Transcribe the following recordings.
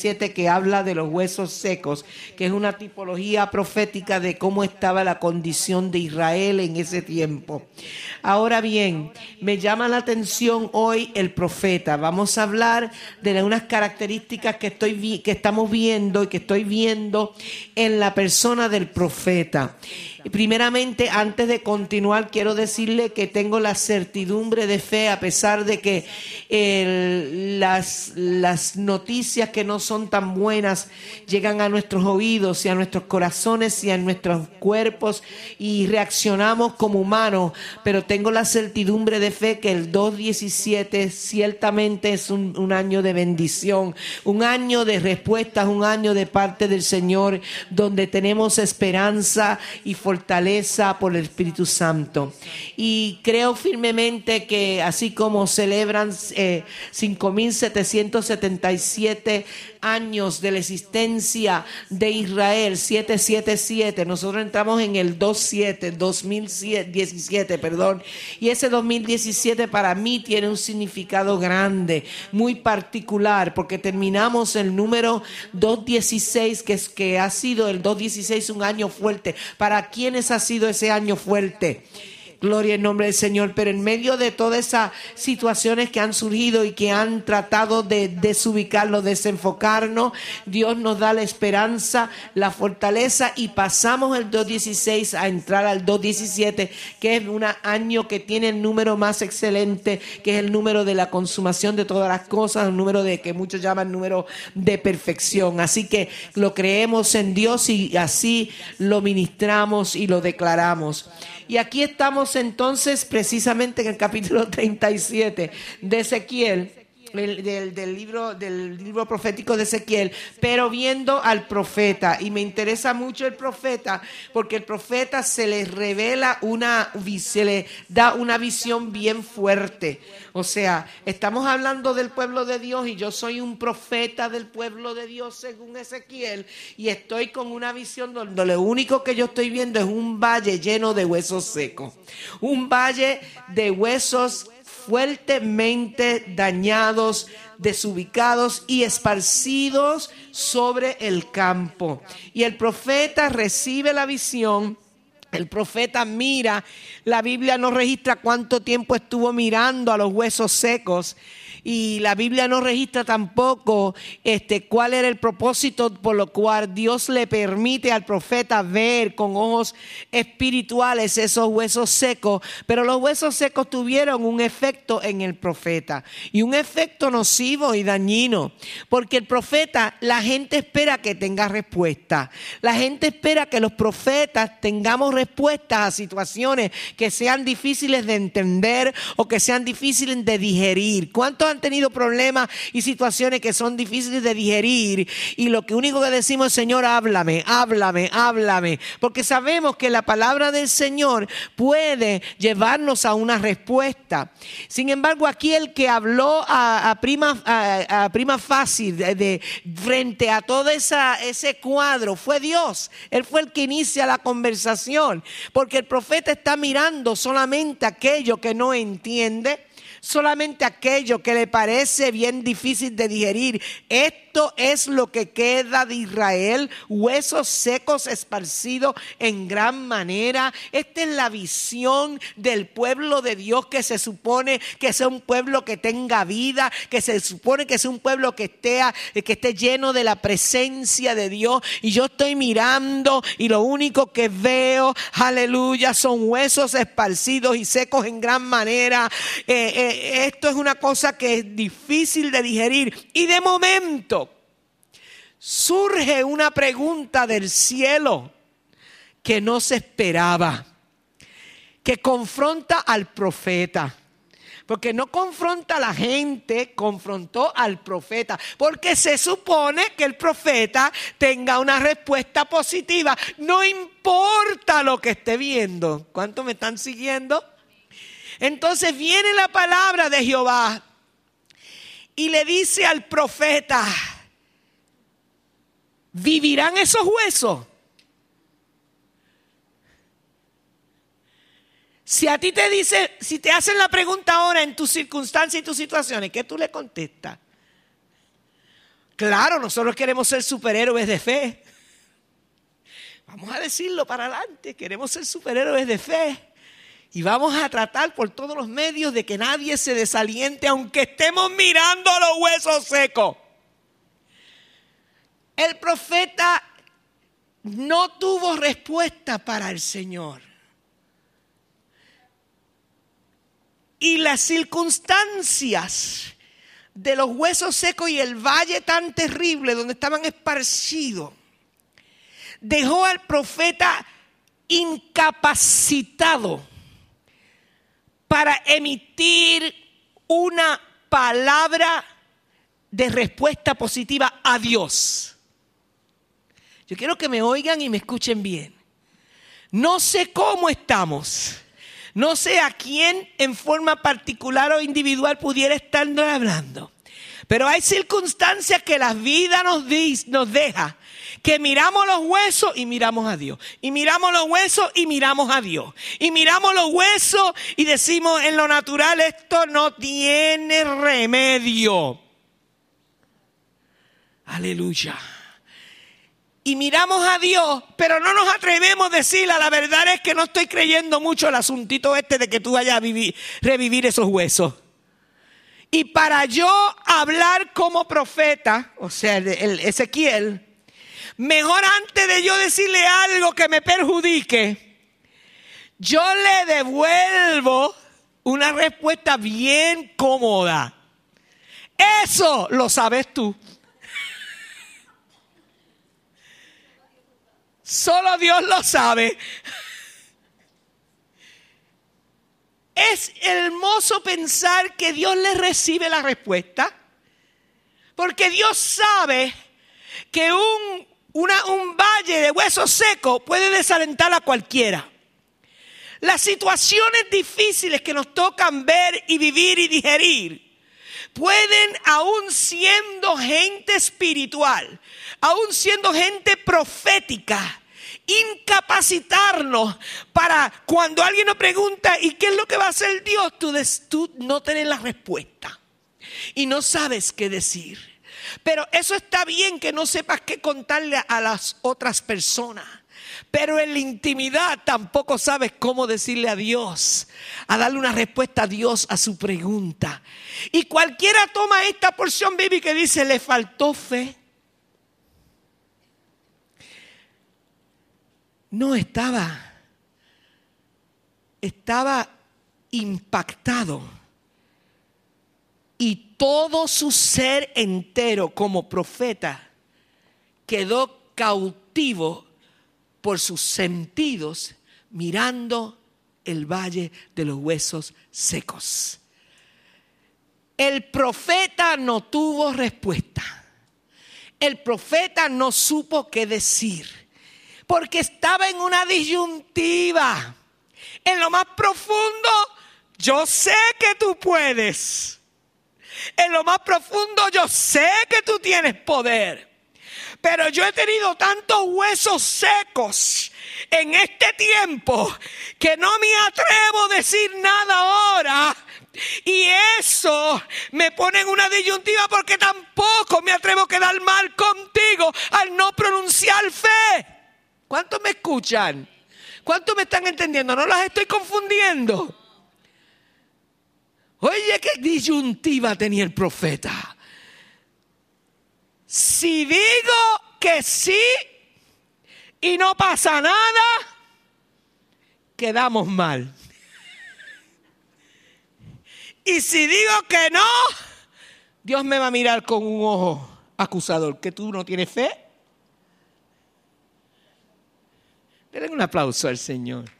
que habla de los huesos secos, que es una tipología profética de cómo estaba la condición de Israel en ese tiempo. Ahora bien, me llama la atención hoy el profeta. Vamos a hablar de unas características que estoy que estamos viendo y que estoy viendo en la persona del profeta. Primeramente, antes de continuar, quiero decirle que tengo la certidumbre de fe, a pesar de que las, noticias que no son tan buenas llegan a nuestros oídos y a nuestros corazones y a nuestros cuerpos y reaccionamos como humanos, pero tengo la certidumbre de fe que el 2.17 ciertamente es un, año de bendición, un año de respuestas, un año de parte del Señor donde tenemos esperanza y fortaleza por el Espíritu Santo. Y creo firmemente que así como celebran eh, 5.777 años de la existencia de Israel, 777, nosotros entramos en el 27, 2017, perdón, y ese 2017 para mí tiene un significado grande, muy particular, porque terminamos el número 216, que es que ha sido el 216 un año fuerte. ¿Para quiénes ha sido ese año fuerte? Gloria en nombre del Señor. Pero en medio de todas esas situaciones que han surgido y que han tratado de desubicarlo, desenfocarnos, Dios nos da la esperanza, la fortaleza y pasamos el 2.16 a entrar al 2.17, que es un año que tiene el número más excelente, que es el número de la consumación de todas las cosas, un número de que muchos llaman número de perfección. Así que lo creemos en Dios y así lo ministramos y lo declaramos. Y aquí estamos entonces precisamente en el capítulo 37 de Ezequiel del, libro, del libro profético de Ezequiel, pero viendo al profeta. Y me interesa mucho el profeta, porque el profeta se le revela una, se le da una visión bien fuerte. O sea, estamos hablando del pueblo de Dios y yo soy un profeta del pueblo de Dios según Ezequiel y estoy con una visión donde lo único que yo estoy viendo es un valle lleno de huesos secos. Un valle de huesos fuertemente dañados, desubicados y esparcidos sobre el campo. Y el profeta recibe la visión. El profeta mira, la Biblia no registra cuánto tiempo estuvo mirando a los huesos secos, y la Biblia no registra tampoco este, cuál era el propósito por lo cual Dios le permite al profeta ver con ojos espirituales esos huesos secos, pero los huesos secos tuvieron un efecto en el profeta y un efecto nocivo y dañino, porque el profeta, la gente espera que tenga respuesta, la gente espera que los profetas tengamos respuestas a situaciones que sean difíciles de entender o que sean difíciles de digerir. ¿Cuántos han tenido problemas y situaciones que son difíciles de digerir y lo que único que decimos es, Señor, háblame, háblame, háblame, porque sabemos que la palabra del Señor puede llevarnos a una respuesta. Sin embargo, aquí el que habló a, prima, a, prima fácil de, frente a todo esa, ese cuadro fue Dios. Él fue el que inicia la conversación, porque el profeta está mirando solamente aquello que no entiende solamente aquello que le parece bien difícil de digerir. Esto es lo que queda de Israel, huesos secos esparcidos en gran manera. Esta es la visión del pueblo de Dios que se supone que sea un pueblo que tenga vida, que se supone que sea un pueblo que esté, que esté lleno de la presencia de Dios. Y yo estoy mirando y lo único que veo, aleluya, son huesos esparcidos y secos en gran manera. Eh, eh, esto es una cosa que es difícil de digerir. Y de momento surge una pregunta del cielo que no se esperaba, que confronta al profeta. Porque no confronta a la gente, confrontó al profeta. Porque se supone que el profeta tenga una respuesta positiva. No importa lo que esté viendo. ¿Cuántos me están siguiendo? Entonces viene la palabra de Jehová y le dice al profeta, ¿vivirán esos huesos? Si a ti te dice, si te hacen la pregunta ahora en tus circunstancias y tus situaciones, ¿qué tú le contestas? Claro, nosotros queremos ser superhéroes de fe. Vamos a decirlo para adelante, queremos ser superhéroes de fe. Y vamos a tratar por todos los medios de que nadie se desaliente, aunque estemos mirando los huesos secos. El profeta no tuvo respuesta para el Señor. Y las circunstancias de los huesos secos y el valle tan terrible donde estaban esparcidos dejó al profeta incapacitado para emitir una palabra de respuesta positiva a Dios. Yo quiero que me oigan y me escuchen bien. No sé cómo estamos. No sé a quién en forma particular o individual pudiera estar hablando. Pero hay circunstancias que la vida nos, nos deja que miramos los huesos y miramos a Dios. Y miramos los huesos y miramos a Dios. Y miramos los huesos y decimos en lo natural esto no tiene remedio. Aleluya. Y miramos a Dios, pero no nos atrevemos a decirle, la verdad es que no estoy creyendo mucho el asuntito este de que tú vayas a vivir, revivir esos huesos. Y para yo hablar como profeta, o sea, el Ezequiel, mejor antes de yo decirle algo que me perjudique, yo le devuelvo una respuesta bien cómoda. Eso lo sabes tú. Solo Dios lo sabe. Es hermoso pensar que Dios le recibe la respuesta. Porque Dios sabe que un un valle de huesos secos puede desalentar a cualquiera. Las situaciones difíciles que nos tocan ver y vivir y digerir pueden, aún siendo gente espiritual, aún siendo gente profética, incapacitarnos para cuando alguien nos pregunta, ¿y qué es lo que va a hacer Dios? Tú, tú no tienes la respuesta y no sabes qué decir. Pero eso está bien que no sepas qué contarle a las otras personas. Pero en la intimidad tampoco sabes cómo decirle a Dios, a darle una respuesta a Dios a su pregunta. Y cualquiera toma esta porción bíblica y dice, le faltó fe. No estaba, estaba impactado todo su ser entero como profeta quedó cautivo por sus sentidos mirando el valle de los huesos secos. El profeta no tuvo respuesta. El profeta no supo qué decir, porque estaba en una disyuntiva. En lo más profundo, yo sé que tú puedes en lo más profundo yo sé que tú tienes poder. Pero yo he tenido tantos huesos secos en este tiempo que no me atrevo a decir nada ahora. Y eso me pone en una disyuntiva porque tampoco me atrevo a quedar mal contigo al no pronunciar fe. ¿Cuántos me escuchan? ¿Cuántos me están entendiendo? No las estoy confundiendo. Oye, qué disyuntiva tenía el profeta. Si digo que sí y no pasa nada, quedamos mal. Y si digo que no, Dios me va a mirar con un ojo acusador, que tú no tienes fe. Denle un aplauso al Señor.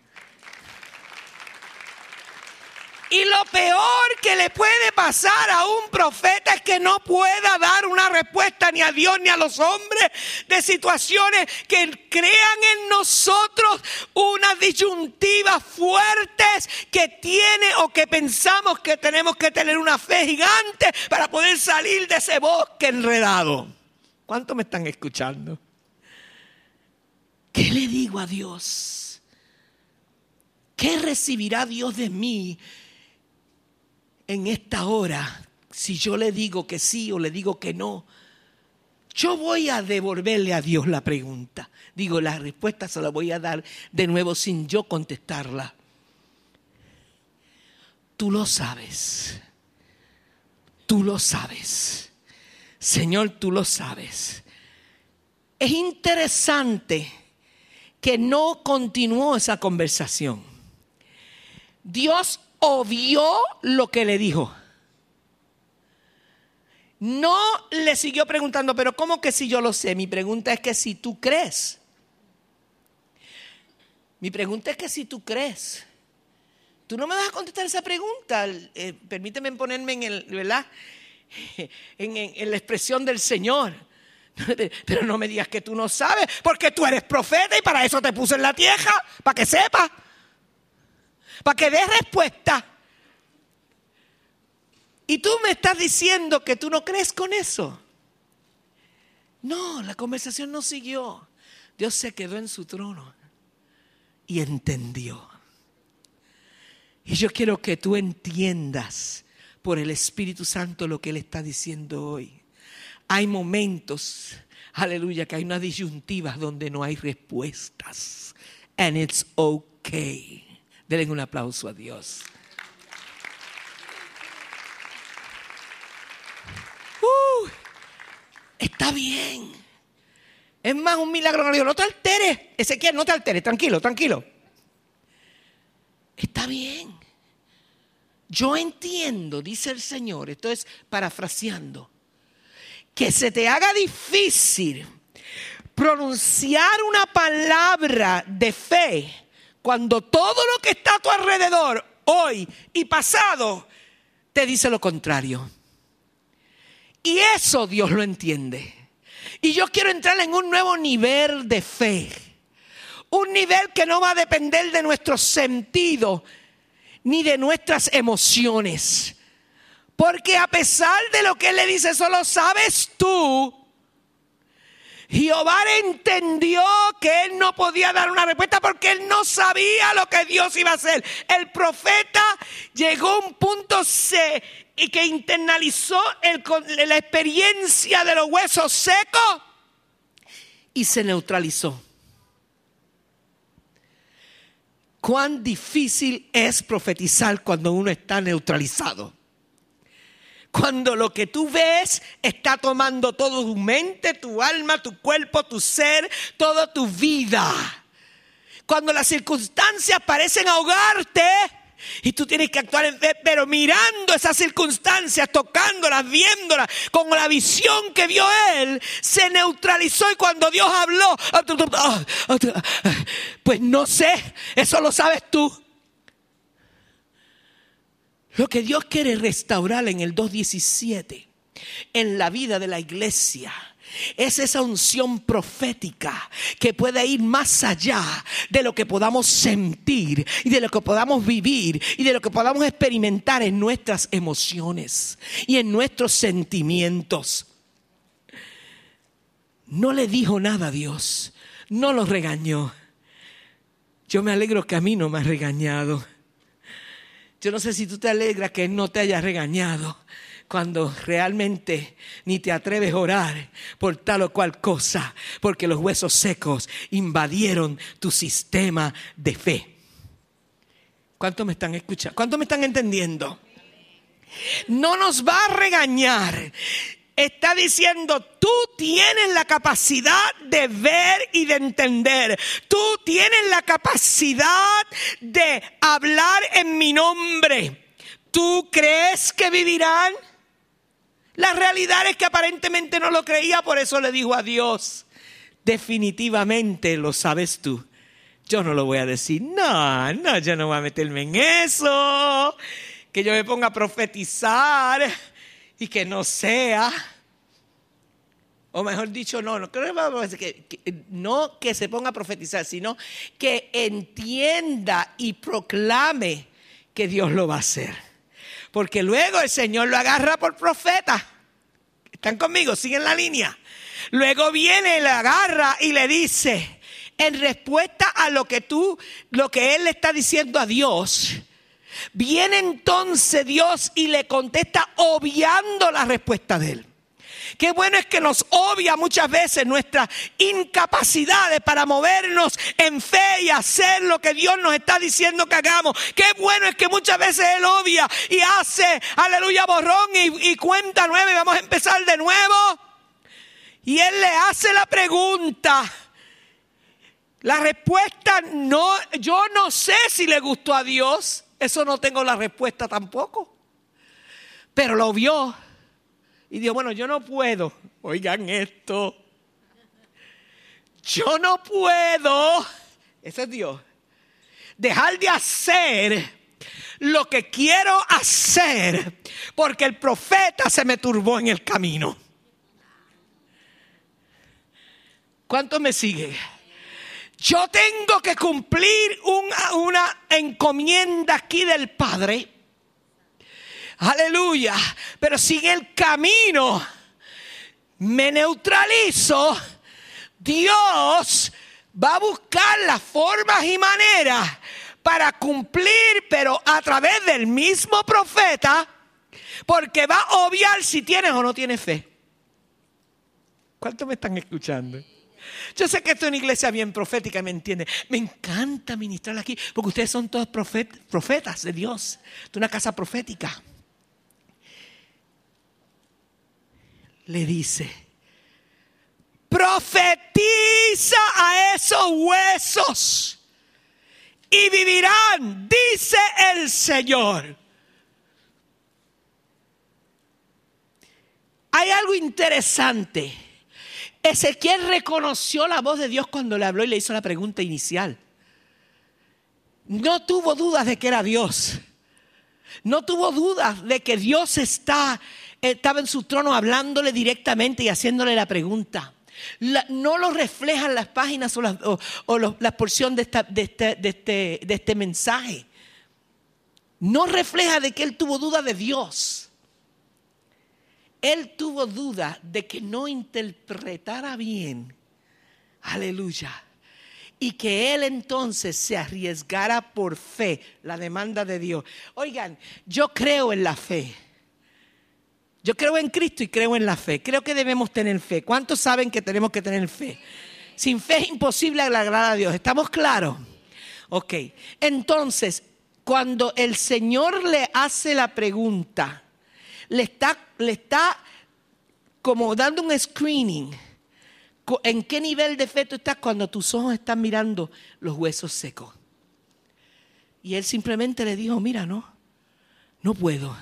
Y lo peor que le puede pasar a un profeta es que no pueda dar una respuesta ni a Dios ni a los hombres de situaciones que crean en nosotros unas disyuntivas fuertes que tiene o que pensamos que tenemos que tener una fe gigante para poder salir de ese bosque enredado. ¿Cuántos me están escuchando? ¿Qué le digo a Dios? ¿Qué recibirá Dios de mí en esta hora, si yo le digo que sí o le digo que no, Yo voy a devolverle a Dios la pregunta. Digo, la respuesta se la voy a dar de nuevo sin yo contestarla. Tú lo sabes. Tú lo sabes. Señor, tú lo sabes. Es interesante que no continuó esa conversación. Dios obvió lo que le dijo. No le siguió preguntando, pero ¿cómo que si yo lo sé? Mi pregunta es que si tú crees. Mi pregunta es que si tú crees. Tú no me vas a contestar esa pregunta. Eh, permíteme ponerme en el, ¿verdad? en la expresión del Señor. Pero no me digas que tú no sabes, porque tú eres profeta y para eso te puse en la tierra, para que sepas, para que des respuesta. Y tú me estás diciendo que tú no crees con eso. No, la conversación no siguió. Dios se quedó en su trono y entendió. Y yo quiero que tú entiendas por el Espíritu Santo lo que Él está diciendo hoy. Hay momentos, aleluya, que hay unas disyuntivas donde no hay respuestas. And it's okay. Denle un aplauso a Dios. está bien. Es más un milagro no te alteres. Ezequiel, no te alteres, tranquilo, tranquilo. Está bien. Yo entiendo, dice el Señor, esto es parafraseando, que se te haga difícil pronunciar una palabra de fe cuando todo lo que está a tu alrededor, hoy y pasado, te dice lo contrario. Y eso Dios lo entiende. Y yo quiero entrar en un nuevo nivel de fe. Un nivel que no va a depender de nuestros sentidos ni de nuestras emociones. Porque a pesar de lo que él le dice, solo sabes tú. Jehová entendió que él no podía dar una respuesta porque él no sabía lo que Dios iba a hacer. El profeta llegó a un punto se y que internalizó la experiencia de los huesos secos y se neutralizó. Cuán difícil es profetizar cuando uno está neutralizado. Cuando lo que tú ves está tomando todo tu mente, tu alma, tu cuerpo, tu ser, toda tu vida. Cuando las circunstancias parecen ahogarte, y tú tienes que actuar en fe, pero mirando esas circunstancias, tocándolas, viéndolas, con la visión que vio él, se neutralizó y cuando Dios habló, pues no sé, eso lo sabes tú. Lo que Dios quiere restaurar en el 2.17, en la vida de la iglesia, es esa unción profética que puede ir más allá de lo que podamos sentir y de lo que podamos vivir y de lo que podamos experimentar en nuestras emociones y en nuestros sentimientos. No le dijo nada a Dios, no lo regañó. Yo me alegro que a mí no me ha regañado. Yo no sé si tú te alegras que no te haya regañado cuando realmente ni te atreves a orar por tal o cual cosa, porque los huesos secos invadieron tu sistema de fe. ¿Cuántos me están escuchando? ¿Cuántos me están entendiendo? No nos va a regañar. Está diciendo, tú tienes la capacidad de ver y de entender. Tú tienes la capacidad de hablar en mi nombre. ¿Tú crees que vivirán? La realidad es que aparentemente no lo creía, por eso le dijo a Dios, definitivamente lo sabes tú. Yo no lo voy a decir, no, no, yo no voy a meterme en eso, que yo me ponga a profetizar y que no sea. O mejor dicho, no, no, que, que, no que se ponga a profetizar, sino que entienda y proclame que Dios lo va a hacer. Porque luego el Señor lo agarra por profeta. ¿Están conmigo? Siguen la línea. Luego viene, le agarra y le dice, en respuesta a lo que tú, lo que él le está diciendo a Dios, viene entonces Dios y le contesta obviando la respuesta de él. Qué bueno es que nos obvia muchas veces nuestras incapacidades para movernos en fe y hacer lo que Dios nos está diciendo que hagamos. Qué bueno es que muchas veces Él obvia y hace, aleluya, borrón y, y cuenta nueve. Vamos a empezar de nuevo. Y Él le hace la pregunta. La respuesta no, yo no sé si le gustó a Dios. Eso no tengo la respuesta tampoco. Pero lo vio y dijo, bueno, yo no puedo. Oigan esto. Yo no puedo. Ese es Dios. Dejar de hacer lo que quiero hacer porque el profeta se me turbó en el camino. ¿Cuánto me sigue? Yo tengo que cumplir una, encomienda aquí del Padre. Aleluya. Pero si en el camino me neutralizo, Dios va a buscar las formas y maneras para cumplir, pero a través del mismo profeta, porque va a obviar si tienes o no tienes fe. ¿Cuántos me están escuchando? Yo sé que esto es una iglesia bien profética, ¿me entiende? Me encanta ministrar aquí, porque ustedes son todos profetas de Dios, de una casa profética. Le dice, profetiza a esos huesos y vivirán, dice el Señor. Hay algo interesante Ezequiel reconoció la voz de Dios cuando le habló y le hizo la pregunta inicial. No tuvo dudas de que era Dios. No tuvo dudas de que Dios está, estaba en su trono hablándole directamente y haciéndole la pregunta. no lo reflejan las páginas o, la porción de, de, este, de, este, de este mensaje. No refleja de que él tuvo duda de Dios él tuvo duda de que no interpretara bien, aleluya, y que él entonces se arriesgara por fe la demanda de Dios. Oigan, yo creo en la fe. Yo creo en Cristo y creo en la fe. Creo que debemos tener fe. ¿Cuántos saben que tenemos que tener fe? Sin fe es imposible agradar a Dios. ¿Estamos claros? Ok. Entonces, cuando el Señor le hace la pregunta, le está, le está como dando un screening. ¿En qué nivel de fe tú estás cuando tus ojos están mirando los huesos secos? Y él simplemente le dijo, mira, no, no puedo.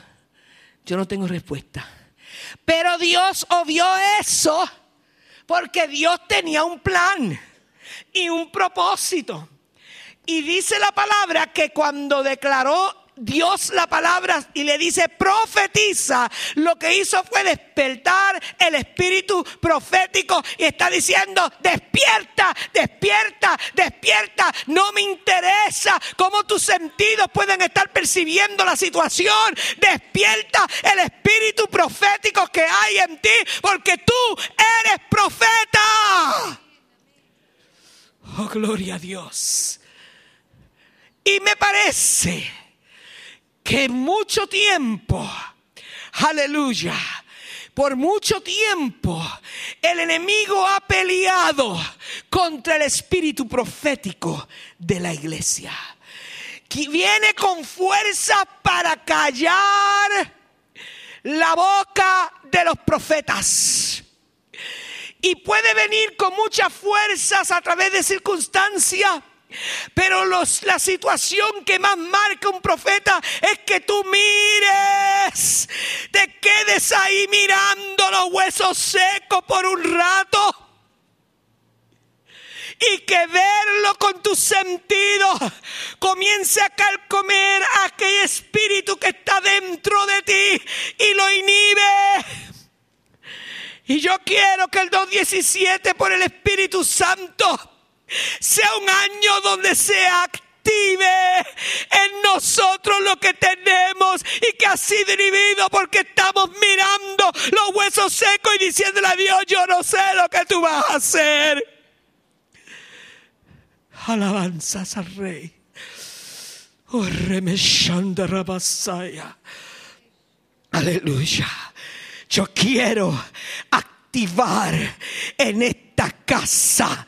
Yo no tengo respuesta. Pero Dios obvió eso porque Dios tenía un plan y un propósito. Y dice la palabra que cuando declaró Dios la palabra y le dice profetiza, lo que hizo fue despertar el espíritu profético y está diciendo despierta, despierta, despierta. No me interesa cómo tus sentidos pueden estar percibiendo la situación. Despierta el espíritu profético que hay en ti porque tú eres profeta. Oh, gloria a Dios. Y me parece que mucho tiempo, aleluya, por mucho tiempo el enemigo ha peleado contra el espíritu profético de la iglesia. Que viene con fuerza para callar la boca de los profetas. Y puede venir con muchas fuerzas a través de circunstancias pero la situación que más marca un profeta es que tú mires, te quedes ahí mirando los huesos secos por un rato y que verlo con tus sentidos comience a calcomer aquel espíritu que está dentro de ti y lo inhibe. Y yo quiero que el 2.17 por el Espíritu Santo sea un año donde se active en nosotros lo que tenemos y que ha sido inhibido porque estamos mirando los huesos secos y diciéndole a Dios, yo no sé lo que tú vas a hacer. Alabanzas al Rey. Oh, Aleluya. Yo quiero activar en esta casa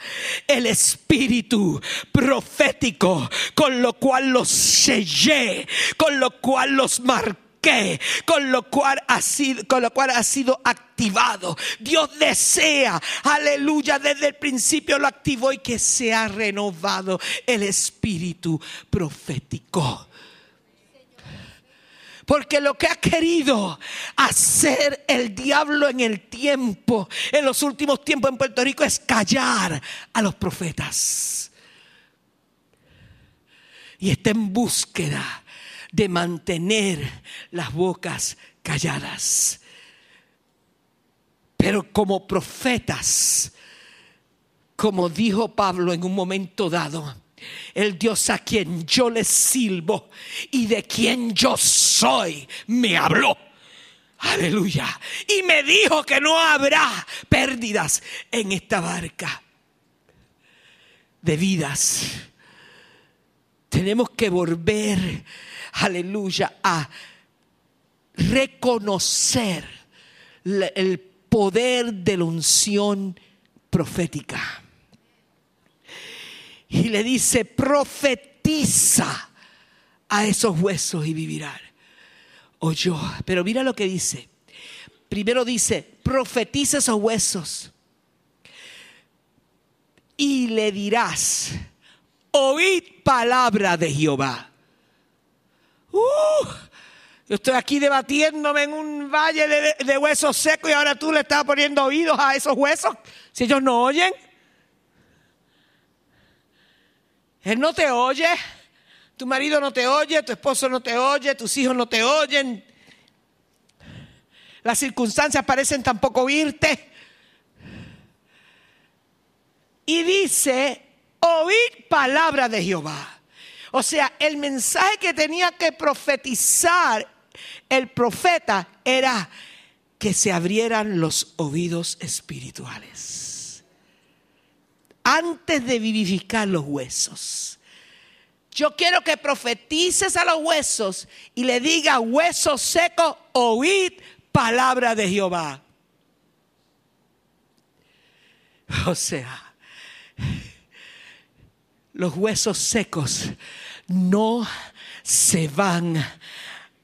el espíritu profético con lo cual los sellé, con lo cual los marqué, con lo cual ha sido, con lo cual ha sido activado. Dios desea, aleluya, desde el principio lo activó y que se ha renovado el espíritu profético. Porque lo que ha querido hacer el diablo en el tiempo, en los últimos tiempos en Puerto Rico, es callar a los profetas. Y está en búsqueda de mantener las bocas calladas. Pero como profetas, como dijo Pablo en un momento dado, el Dios a quien yo le silbo y de quien yo soy me habló. Aleluya. Y me dijo que no habrá pérdidas en esta barca de vidas. Tenemos que volver, aleluya, a reconocer el poder de la unción profética y le dice, profetiza a esos huesos y vivirán. Oyó, pero mira lo que dice. Primero dice, profetiza esos huesos y le dirás, oíd palabra de Jehová. Uh, yo estoy aquí debatiéndome en un valle de, de huesos secos y ahora tú le estás poniendo oídos a esos huesos. Si ellos no oyen. Él no te oye, tu marido no te oye, tu esposo no te oye, tus hijos no te oyen. Las circunstancias parecen tampoco oírte. Y dice, oír palabra de Jehová. O sea, el mensaje que tenía que profetizar el profeta era que se abrieran los oídos espirituales antes de vivificar los huesos. Yo quiero que profetices a los huesos y le diga, huesos secos, oíd palabra de Jehová. O sea, los huesos secos no se van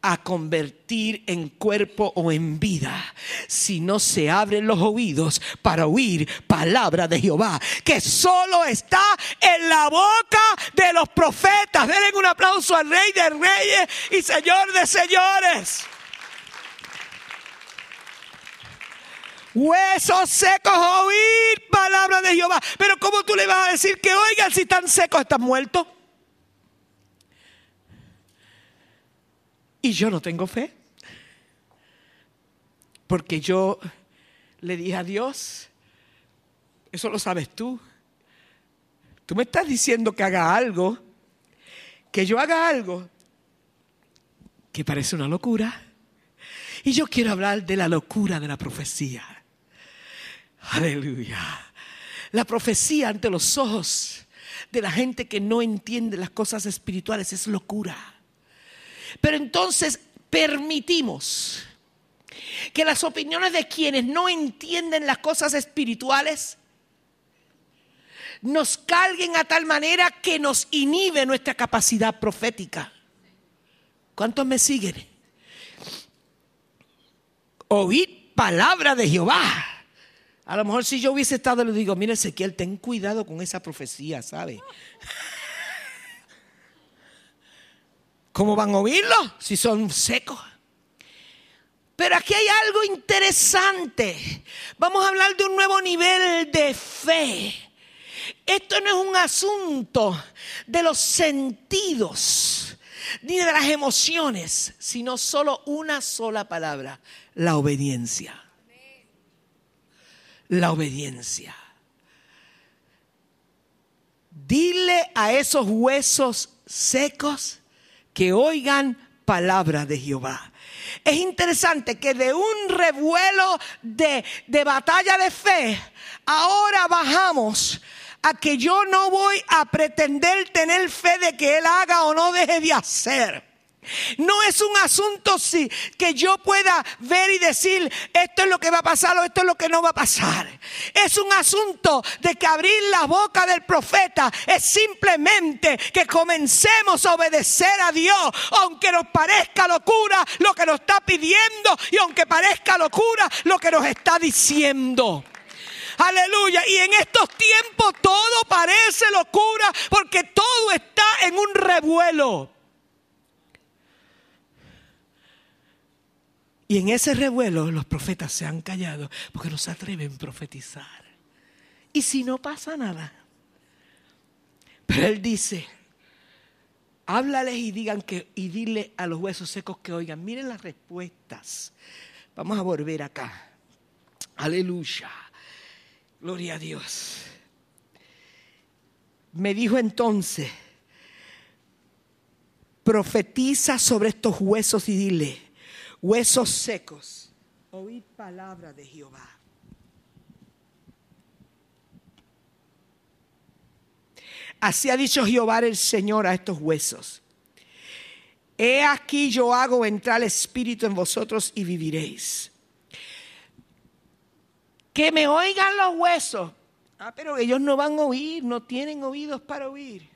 a convertir en cuerpo o en vida si no se abren los oídos para oír palabra de Jehová, que solo está en la boca de los profetas. Denle un aplauso al Rey de Reyes y Señor de Señores. Huesos secos, oír palabra de Jehová. Pero ¿cómo tú le vas a decir que oigan si están secos, están muertos? Y yo no tengo fe. Porque yo le dije a Dios, eso lo sabes tú. Tú me estás diciendo que haga algo, que yo haga algo que parece una locura. Y yo quiero hablar de la locura de la profecía. Aleluya. La profecía ante los ojos de la gente que no entiende las cosas espirituales es locura. Pero entonces permitimos que las opiniones de quienes no entienden las cosas espirituales nos carguen a tal manera que nos inhibe nuestra capacidad profética. ¿Cuántos me siguen? Oíd palabra de Jehová. A lo mejor si yo hubiese estado, le digo, mire Ezequiel, ten cuidado con esa profecía, ¿sabe? ¿Cómo van a oírlo si son secos? Pero aquí hay algo interesante. Vamos a hablar de un nuevo nivel de fe. Esto no es un asunto de los sentidos ni de las emociones, sino solo una sola palabra, la obediencia. La obediencia. Dile a esos huesos secos que oigan palabra de Jehová. Es interesante que de un revuelo de, de batalla de fe, ahora bajamos a que yo no voy a pretender tener fe de que Él haga o no deje de hacer. No es un asunto si, que yo pueda ver y decir esto es lo que va a pasar o esto es lo que no va a pasar. Es un asunto de que abrir la boca del profeta es simplemente que comencemos a obedecer a Dios, aunque nos parezca locura lo que nos está pidiendo y aunque parezca locura lo que nos está diciendo. Aleluya. Y en estos tiempos todo parece locura porque todo está en un revuelo. Y en ese revuelo los profetas se han callado porque no se atreven a profetizar. Y si no pasa nada. Pero él dice, háblales y digan que, y dile a los huesos secos que oigan. Miren las respuestas. Vamos a volver acá. Aleluya. Gloria a Dios. Me dijo entonces, profetiza sobre estos huesos y dile, huesos secos, oíd palabra de Jehová. Así ha dicho Jehová el Señor a estos huesos. He aquí yo hago entrar el espíritu en vosotros y viviréis. Que me oigan los huesos. Ah, pero ellos no van a oír, no tienen oídos para oír.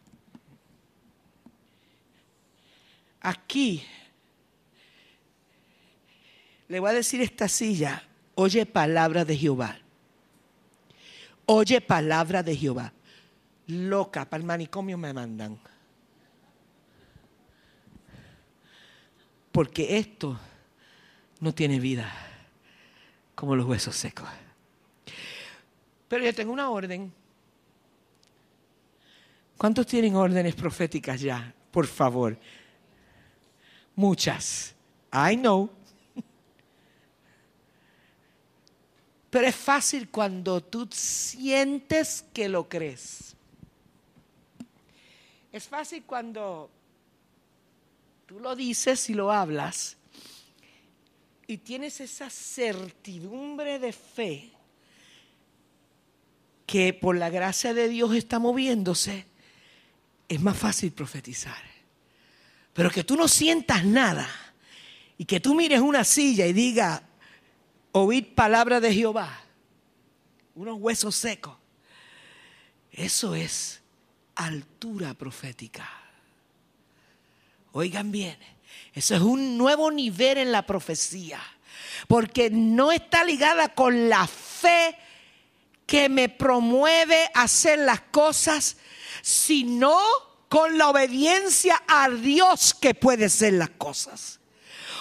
Aquí le voy a decir esta silla, oye palabra de Jehová. Oye palabra de Jehová. Loca, para el manicomio me mandan. Porque esto no tiene vida como los huesos secos. Pero yo tengo una orden. ¿Cuántos tienen órdenes proféticas ya? Por favor. Muchas. I know. Pero es fácil cuando tú sientes que lo crees. Es fácil cuando tú lo dices y lo hablas y tienes esa certidumbre de fe que por la gracia de Dios está moviéndose, es más fácil profetizar. Pero que tú no sientas nada y que tú mires una silla y digas, oír palabra de Jehová, unos huesos secos. Eso es altura profética. Oigan bien, eso es un nuevo nivel en la profecía, porque no está ligada con la fe que me promueve a hacer las cosas, sino con la obediencia a Dios que puede ser las cosas.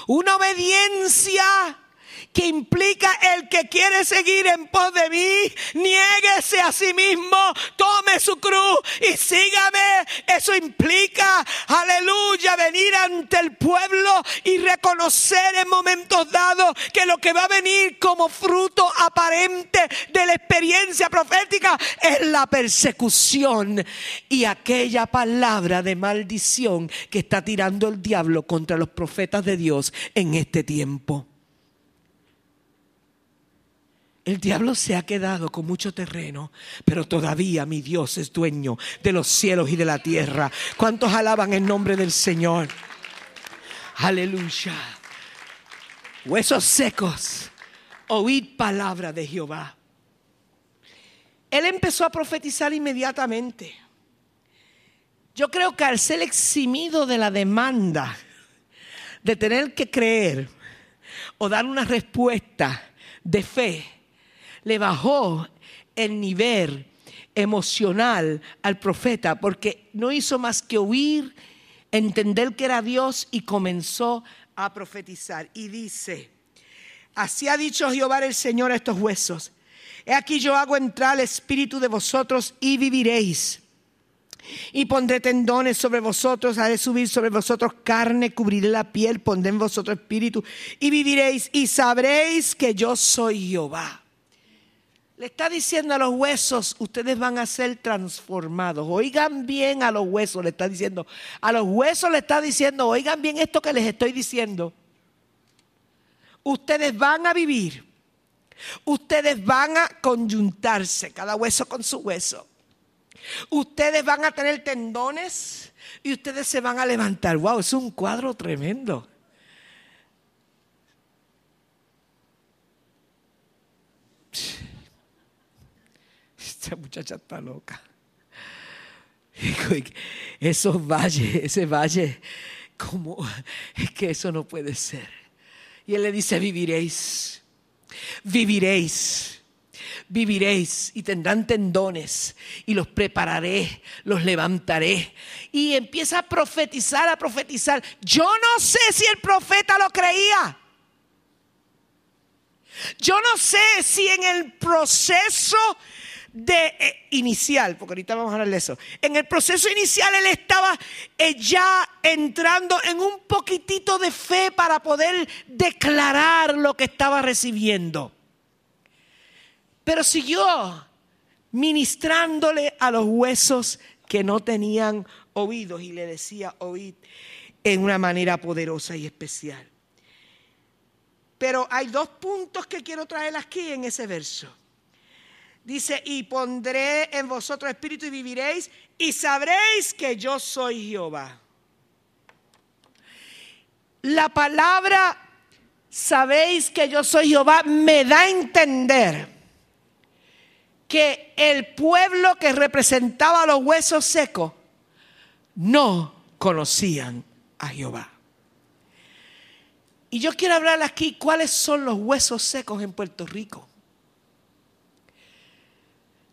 Una obediencia que implica el que quiere seguir en pos de mí, niéguese a sí mismo, tome su cruz y sígame. Eso implica, aleluya, venir ante el pueblo y reconocer en momentos dados que lo que va a venir como fruto aparente de la experiencia profética es la persecución y aquella palabra de maldición que está tirando el diablo contra los profetas de Dios en este tiempo. El diablo se ha quedado con mucho terreno, pero todavía mi Dios es dueño de los cielos y de la tierra. ¿Cuántos alaban el nombre del Señor? Aleluya. Huesos secos, oíd palabra de Jehová. Él empezó a profetizar inmediatamente. Yo creo que al ser eximido de la demanda de tener que creer o dar una respuesta de fe, le bajó el nivel emocional al profeta porque no hizo más que oír, entender que era Dios y comenzó a profetizar. Y dice, así ha dicho Jehová el Señor a estos huesos. He aquí yo hago entrar el espíritu de vosotros y viviréis. Y pondré tendones sobre vosotros, haré subir sobre vosotros carne, cubriré la piel, pondré en vosotros espíritu y viviréis y sabréis que yo soy Jehová. Le está diciendo a los huesos, ustedes van a ser transformados. Oigan bien a los huesos, le está diciendo. A los huesos le está diciendo, oigan bien esto que les estoy diciendo. Ustedes van a vivir. Ustedes van a conyuntarse, cada hueso con su hueso. Ustedes van a tener tendones y ustedes se van a levantar. Wow, es un cuadro tremendo. Esta muchacha está loca. Esos valles, ese valle, como es que eso no puede ser. Y él le dice, viviréis, viviréis viviréis y tendrán tendones y los prepararé, los levantaré. Y empieza a profetizar, a profetizar. Yo no sé si el profeta lo creía. Yo no sé si en el proceso de eh, inicial, porque ahorita vamos a hablar de eso. En el proceso inicial él estaba eh, ya entrando en un poquitito de fe para poder declarar lo que estaba recibiendo. Pero siguió ministrándole a los huesos que no tenían oídos y le decía oíd en una manera poderosa y especial. Pero hay dos puntos que quiero traer aquí en ese verso. Dice, y pondré en vosotros espíritu y viviréis y sabréis que yo soy Jehová. La palabra sabéis que yo soy Jehová me da a entender que el pueblo que representaba los huesos secos no conocían a Jehová. Y yo quiero hablar aquí cuáles son los huesos secos en Puerto Rico.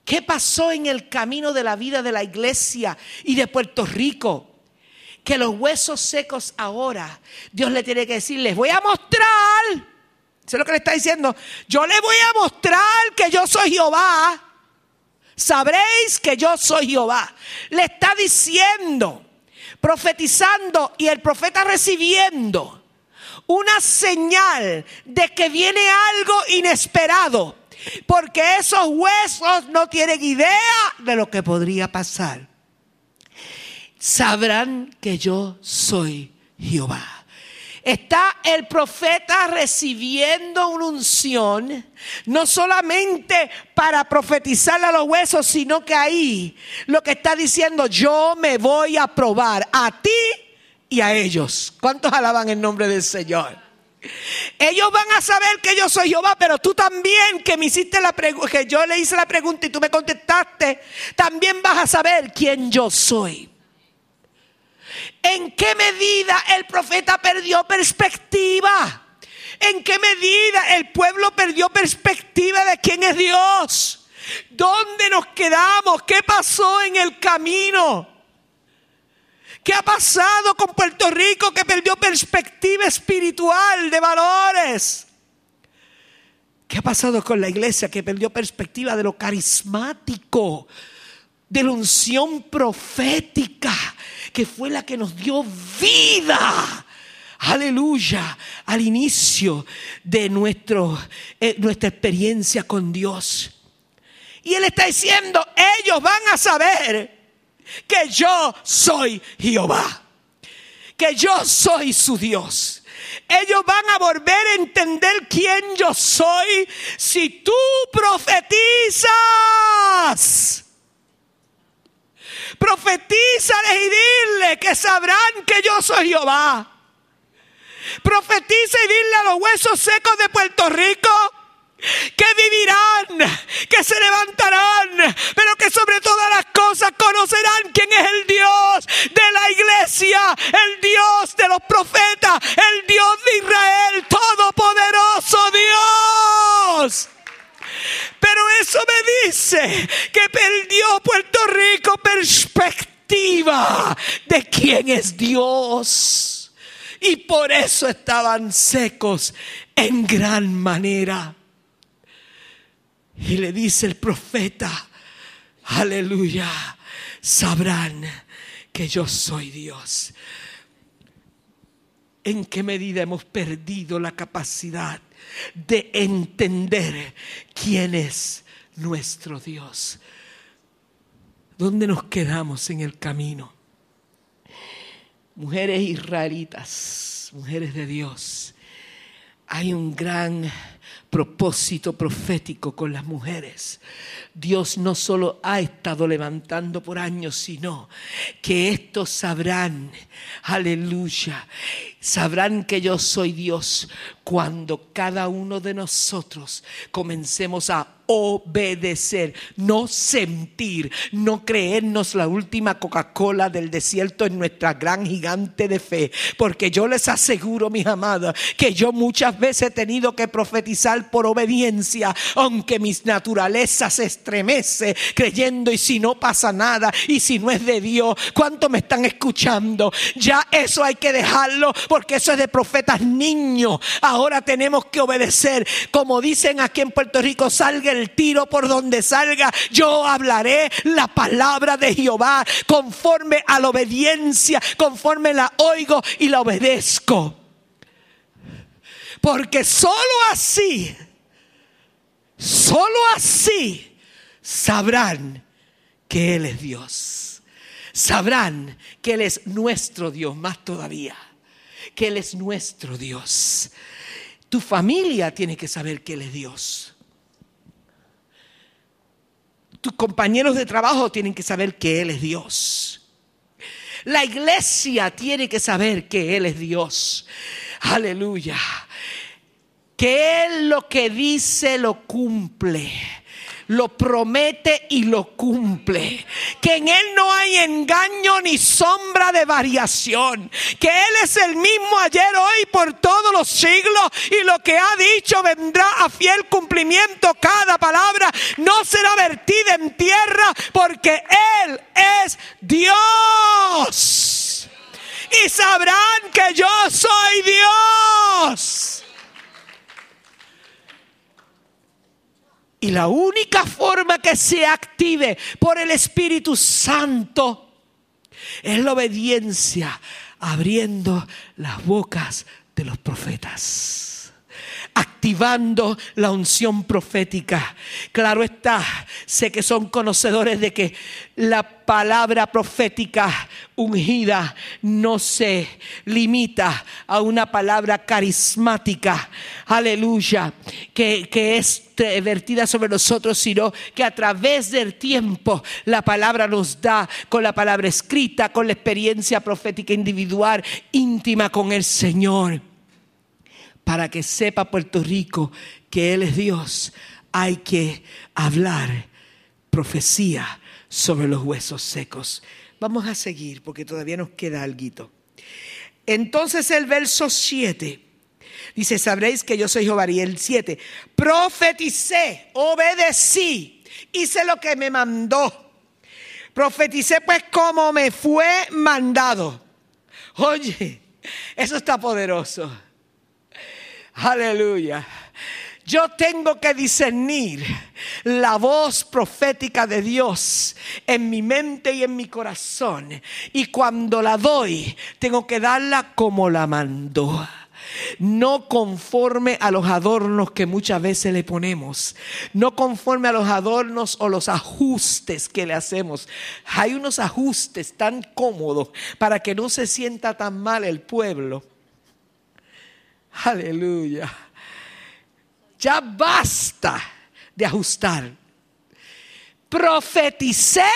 ¿Qué pasó en el camino de la vida de la iglesia y de Puerto Rico? Que los huesos secos ahora, Dios le tiene que decir, les voy a mostrar, eso es lo que le está diciendo, yo le voy a mostrar que yo soy Jehová sabréis que yo soy Jehová. Le está diciendo, profetizando y el profeta recibiendo una señal de que viene algo inesperado, porque esos huesos no tienen idea de lo que podría pasar. Sabrán que yo soy Jehová está el profeta recibiendo una unción, no solamente para profetizar a los huesos, sino que ahí lo que está diciendo, yo me voy a probar a ti y a ellos. ¿Cuántos alaban el nombre del Señor? Ellos van a saber que yo soy Jehová, pero tú también que me hiciste la que yo le hice la pregunta y tú me contestaste, también vas a saber quién yo soy. ¿En qué medida el profeta perdió perspectiva? ¿En qué medida el pueblo perdió perspectiva de quién es Dios? ¿Dónde nos quedamos? ¿Qué pasó en el camino? ¿Qué ha pasado con Puerto Rico que perdió perspectiva espiritual de valores? ¿Qué ha pasado con la iglesia que perdió perspectiva de lo carismático, de la unción profética? que fue la que nos dio vida. Aleluya, al inicio de nuestro, eh, nuestra experiencia con Dios. Y Él está diciendo, ellos van a saber que yo soy Jehová, que yo soy su Dios. Ellos van a volver a entender quién yo soy si tú profetizas. Profetízales y dile que sabrán que yo soy Jehová. Profetiza y dile a los huesos secos de Puerto Rico que vivirán, que se levantarán, pero que sobre todas las cosas conocerán quién es el Dios de la iglesia, el Dios de los profetas, el Dios de Israel, todopoderoso Dios. Pero eso me dice que perdió Puerto Rico perspectiva de quién es Dios. Y por eso estaban secos en gran manera. Y le dice el profeta, aleluya, sabrán que yo soy Dios. ¿En qué medida hemos perdido la capacidad de entender quién es nuestro Dios. ¿Dónde nos quedamos en el camino? Mujeres israelitas, mujeres de Dios, hay un gran propósito profético con las mujeres. Dios no solo ha estado levantando por años, sino que estos sabrán, aleluya, sabrán que yo soy Dios cuando cada uno de nosotros comencemos a obedecer, no sentir, no creernos la última Coca-Cola del desierto en nuestra gran gigante de fe. Porque yo les aseguro, mis amadas, que yo muchas veces he tenido que profetizar por obediencia, aunque mis naturalezas se estremece creyendo y si no pasa nada y si no es de Dios, ¿cuánto me están escuchando? Ya eso hay que dejarlo porque eso es de profetas niños. Ahora tenemos que obedecer. Como dicen aquí en Puerto Rico, salga el tiro por donde salga. Yo hablaré la palabra de Jehová conforme a la obediencia, conforme la oigo y la obedezco. Porque solo así, solo así sabrán que Él es Dios. Sabrán que Él es nuestro Dios, más todavía, que Él es nuestro Dios. Tu familia tiene que saber que Él es Dios. Tus compañeros de trabajo tienen que saber que Él es Dios. La iglesia tiene que saber que Él es Dios. Aleluya. Que Él lo que dice lo cumple lo promete y lo cumple. Que en Él no hay engaño ni sombra de variación. Que Él es el mismo ayer, hoy, por todos los siglos. Y lo que ha dicho vendrá a fiel cumplimiento. Cada palabra no será vertida en tierra porque Él es Dios. Y sabrán que yo soy Dios. Y la única forma que se active por el Espíritu Santo es la obediencia, abriendo las bocas de los profetas activando la unción profética. Claro está, sé que son conocedores de que la palabra profética ungida no se limita a una palabra carismática, aleluya, que, que es vertida sobre nosotros, sino que a través del tiempo la palabra nos da con la palabra escrita, con la experiencia profética individual, íntima con el Señor para que sepa Puerto Rico que Él es Dios, hay que hablar profecía sobre los huesos secos. Vamos a seguir porque todavía nos queda algo. Entonces el verso 7 dice, sabréis que yo soy Jehová. Y el 7, profeticé, obedecí, hice lo que me mandó. Profeticé pues como me fue mandado. Oye, eso está poderoso. Aleluya. Yo tengo que discernir la voz profética de Dios en mi mente y en mi corazón. Y cuando la doy, tengo que darla como la mandó no conforme a los adornos que muchas veces le ponemos, no conforme a los adornos o los ajustes que le hacemos. Hay unos ajustes tan cómodos para que no se sienta tan mal el pueblo Aleluya. Ya basta de ajustar. Profeticé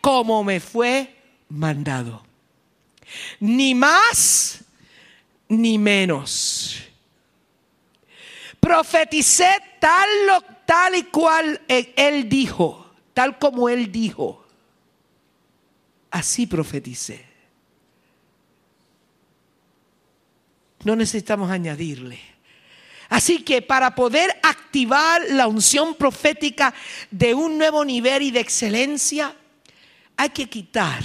como me fue mandado. Ni más ni menos. Profeticé tal, tal y cual él dijo, tal como él dijo. Así profeticé. No necesitamos añadirle. Así que para poder activar la unción profética de un nuevo nivel y de excelencia, hay que quitar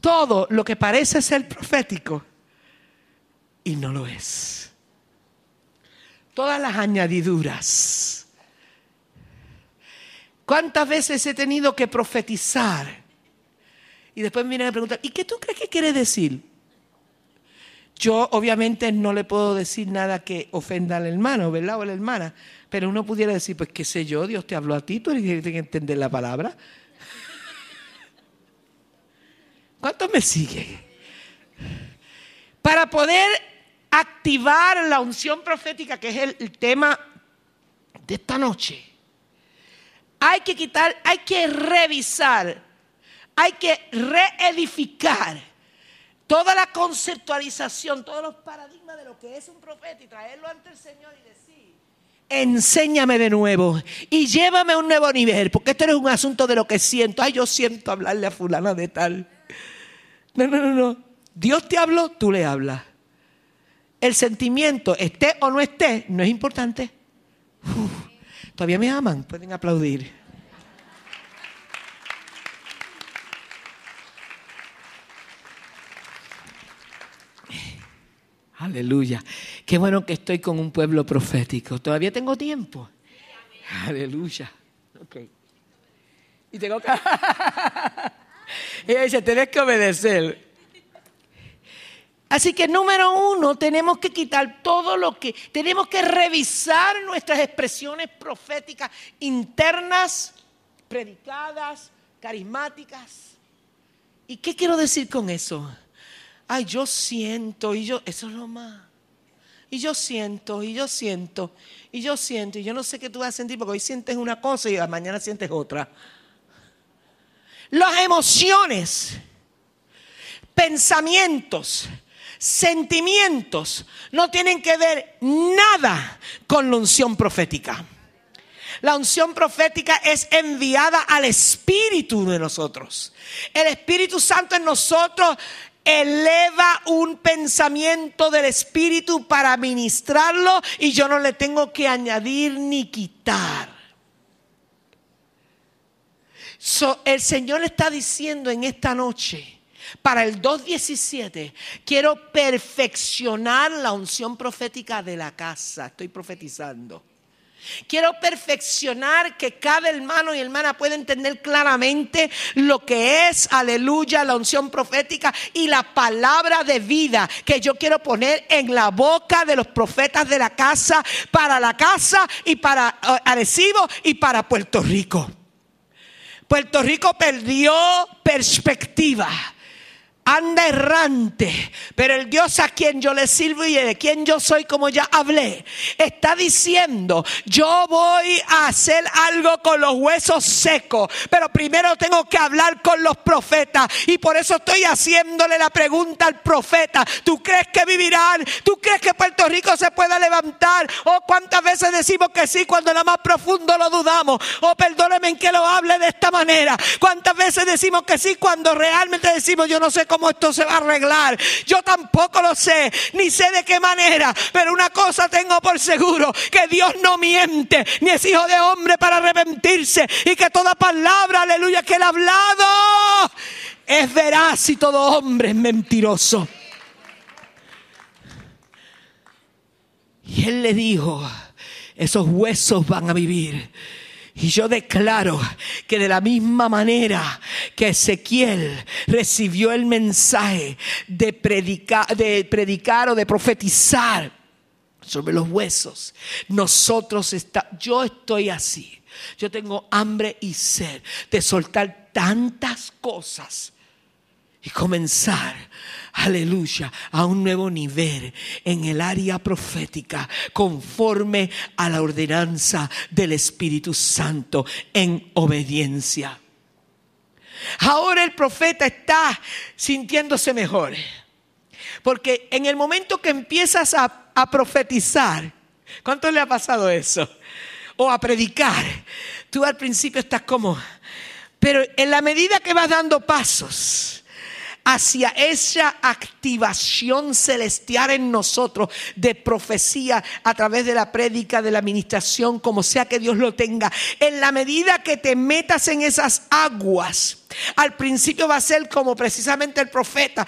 todo lo que parece ser profético y no lo es. Todas las añadiduras. ¿Cuántas veces he tenido que profetizar? Y después me vienen a preguntar, ¿y qué tú crees que quiere decir? Yo obviamente no le puedo decir nada que ofenda al hermano, ¿verdad? O a la hermana. Pero uno pudiera decir, pues qué sé yo, Dios te habló a ti, tú tienes que entender la palabra. ¿Cuántos me siguen? Para poder activar la unción profética, que es el, el tema de esta noche, hay que quitar, hay que revisar, hay que reedificar toda la conceptualización, todos los paradigmas de lo que es un profeta y traerlo ante el Señor y decir, enséñame de nuevo y llévame a un nuevo nivel, porque esto no es un asunto de lo que siento, ay, yo siento hablarle a fulana de tal. No, no, no, no. Dios te habló, tú le hablas. El sentimiento, esté o no esté, no es importante. Todavía me aman, pueden aplaudir. Aleluya. Qué bueno que estoy con un pueblo profético. Todavía tengo tiempo. Aleluya. Ok. Y tengo que... Ella dice, tenés que obedecer. Así que número uno, tenemos que quitar todo lo que, tenemos que revisar nuestras expresiones proféticas internas, predicadas, carismáticas. ¿Y qué quiero decir con eso? Ay, yo siento, y yo, eso es lo más. Y yo siento, y yo siento, y yo siento, y yo no sé qué tú vas a sentir, porque hoy sientes una cosa y mañana sientes otra. Las emociones, pensamientos, sentimientos no tienen que ver nada con la unción profética. La unción profética es enviada al Espíritu de nosotros. El Espíritu Santo en nosotros eleva un pensamiento del Espíritu para ministrarlo y yo no le tengo que añadir ni quitar. So, el Señor está diciendo en esta noche, para el 2.17, quiero perfeccionar la unción profética de la casa. Estoy profetizando. Quiero perfeccionar que cada hermano y hermana pueda entender claramente lo que es, aleluya, la unción profética y la palabra de vida que yo quiero poner en la boca de los profetas de la casa, para la casa y para uh, Arecibo y para Puerto Rico. Puerto Rico perdió perspectiva anda errante, pero el Dios a quien yo le sirvo y de quien yo soy, como ya hablé, está diciendo, yo voy a hacer algo con los huesos secos, pero primero tengo que hablar con los profetas y por eso estoy haciéndole la pregunta al profeta, ¿tú crees que vivirán? ¿Tú crees que Puerto Rico se pueda levantar? ¿O cuántas veces decimos que sí cuando nada más profundo lo dudamos? ¿O perdóneme en que lo hable de esta manera? ¿Cuántas veces decimos que sí cuando realmente decimos yo no sé cómo esto se va a arreglar. Yo tampoco lo sé, ni sé de qué manera, pero una cosa tengo por seguro, que Dios no miente, ni es hijo de hombre para arrepentirse, y que toda palabra, aleluya, que él ha hablado es veraz y todo hombre es mentiroso. Y él le dijo, esos huesos van a vivir. Y yo declaro que de la misma manera que Ezequiel recibió el mensaje de predicar, de predicar o de profetizar sobre los huesos, nosotros está, yo estoy así. Yo tengo hambre y sed de soltar tantas cosas y comenzar, aleluya, a un nuevo nivel en el área profética conforme a la ordenanza del Espíritu Santo en obediencia. Ahora el profeta está sintiéndose mejor. Porque en el momento que empiezas a, a profetizar, ¿cuánto le ha pasado eso? O a predicar, tú al principio estás como, pero en la medida que vas dando pasos, hacia esa activación celestial en nosotros de profecía a través de la prédica, de la administración, como sea que Dios lo tenga. En la medida que te metas en esas aguas, al principio va a ser como precisamente el profeta,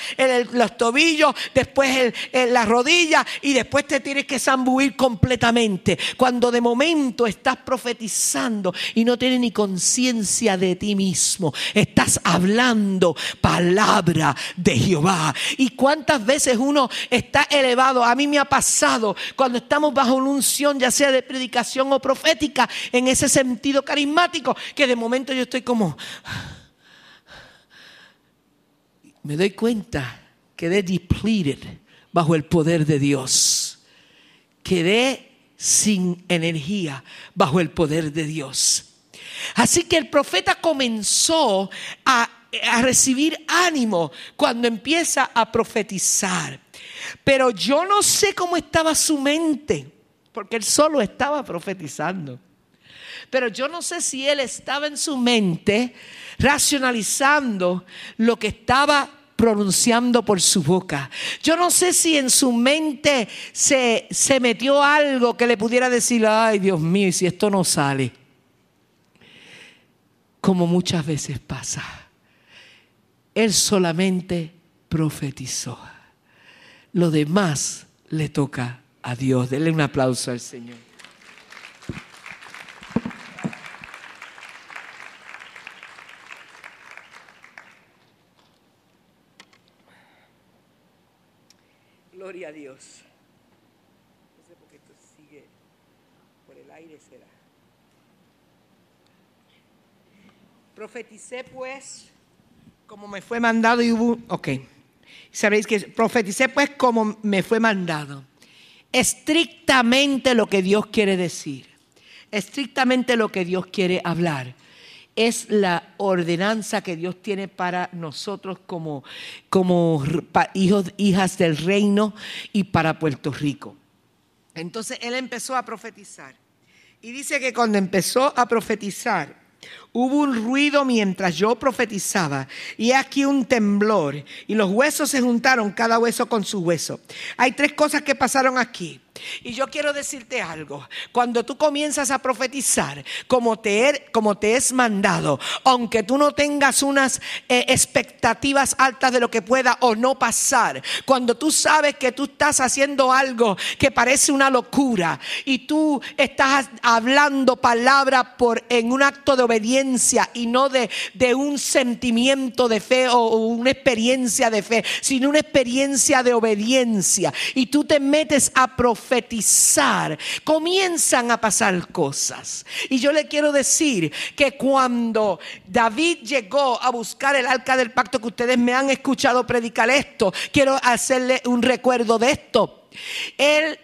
los tobillos, después el, en la rodilla y después te tienes que zambuir completamente. Cuando de momento estás profetizando y no tienes ni conciencia de ti mismo, estás hablando palabra de Jehová. Y cuántas veces uno está elevado, a mí me ha pasado cuando estamos bajo una unción, ya sea de predicación o profética, en ese sentido carismático, que de momento yo estoy como me doy cuenta, quedé depleted, bajo el poder de Dios. Quedé sin energía bajo el poder de Dios. Así que el profeta comenzó a, a recibir ánimo cuando empieza a profetizar. Pero yo no sé cómo estaba su mente, porque él solo estaba profetizando. Pero yo no sé si él estaba en su mente racionalizando lo que estaba pronunciando por su boca. Yo no sé si en su mente se, se metió algo que le pudiera decir, ay Dios mío, y si esto no sale. Como muchas veces pasa. Él solamente profetizó. Lo demás le toca a Dios. Denle un aplauso al Señor. Gloria a Dios. No sé por qué esto sigue por el aire será. Profeticé pues como me fue mandado y hubo, ok. Sabéis que profeticé pues como me fue mandado. Estrictamente lo que Dios quiere decir. Estrictamente lo que Dios quiere hablar es la ordenanza que Dios tiene para nosotros como, como hijos, hijas del reino y para Puerto Rico. Entonces él empezó a profetizar. Y dice que cuando empezó a profetizar, Hubo un ruido mientras yo profetizaba y aquí un temblor y los huesos se juntaron cada hueso con su hueso. Hay tres cosas que pasaron aquí. Y yo quiero decirte algo, cuando tú comienzas a profetizar como te, como te es mandado, aunque tú no tengas unas eh, expectativas altas de lo que pueda o no pasar, cuando tú sabes que tú estás haciendo algo que parece una locura y tú estás hablando palabra por, en un acto de obediencia y no de, de un sentimiento de fe o una experiencia de fe, sino una experiencia de obediencia y tú te metes a profetizar profetizar, comienzan a pasar cosas. Y yo le quiero decir que cuando David llegó a buscar el arca del pacto, que ustedes me han escuchado predicar esto, quiero hacerle un recuerdo de esto. Él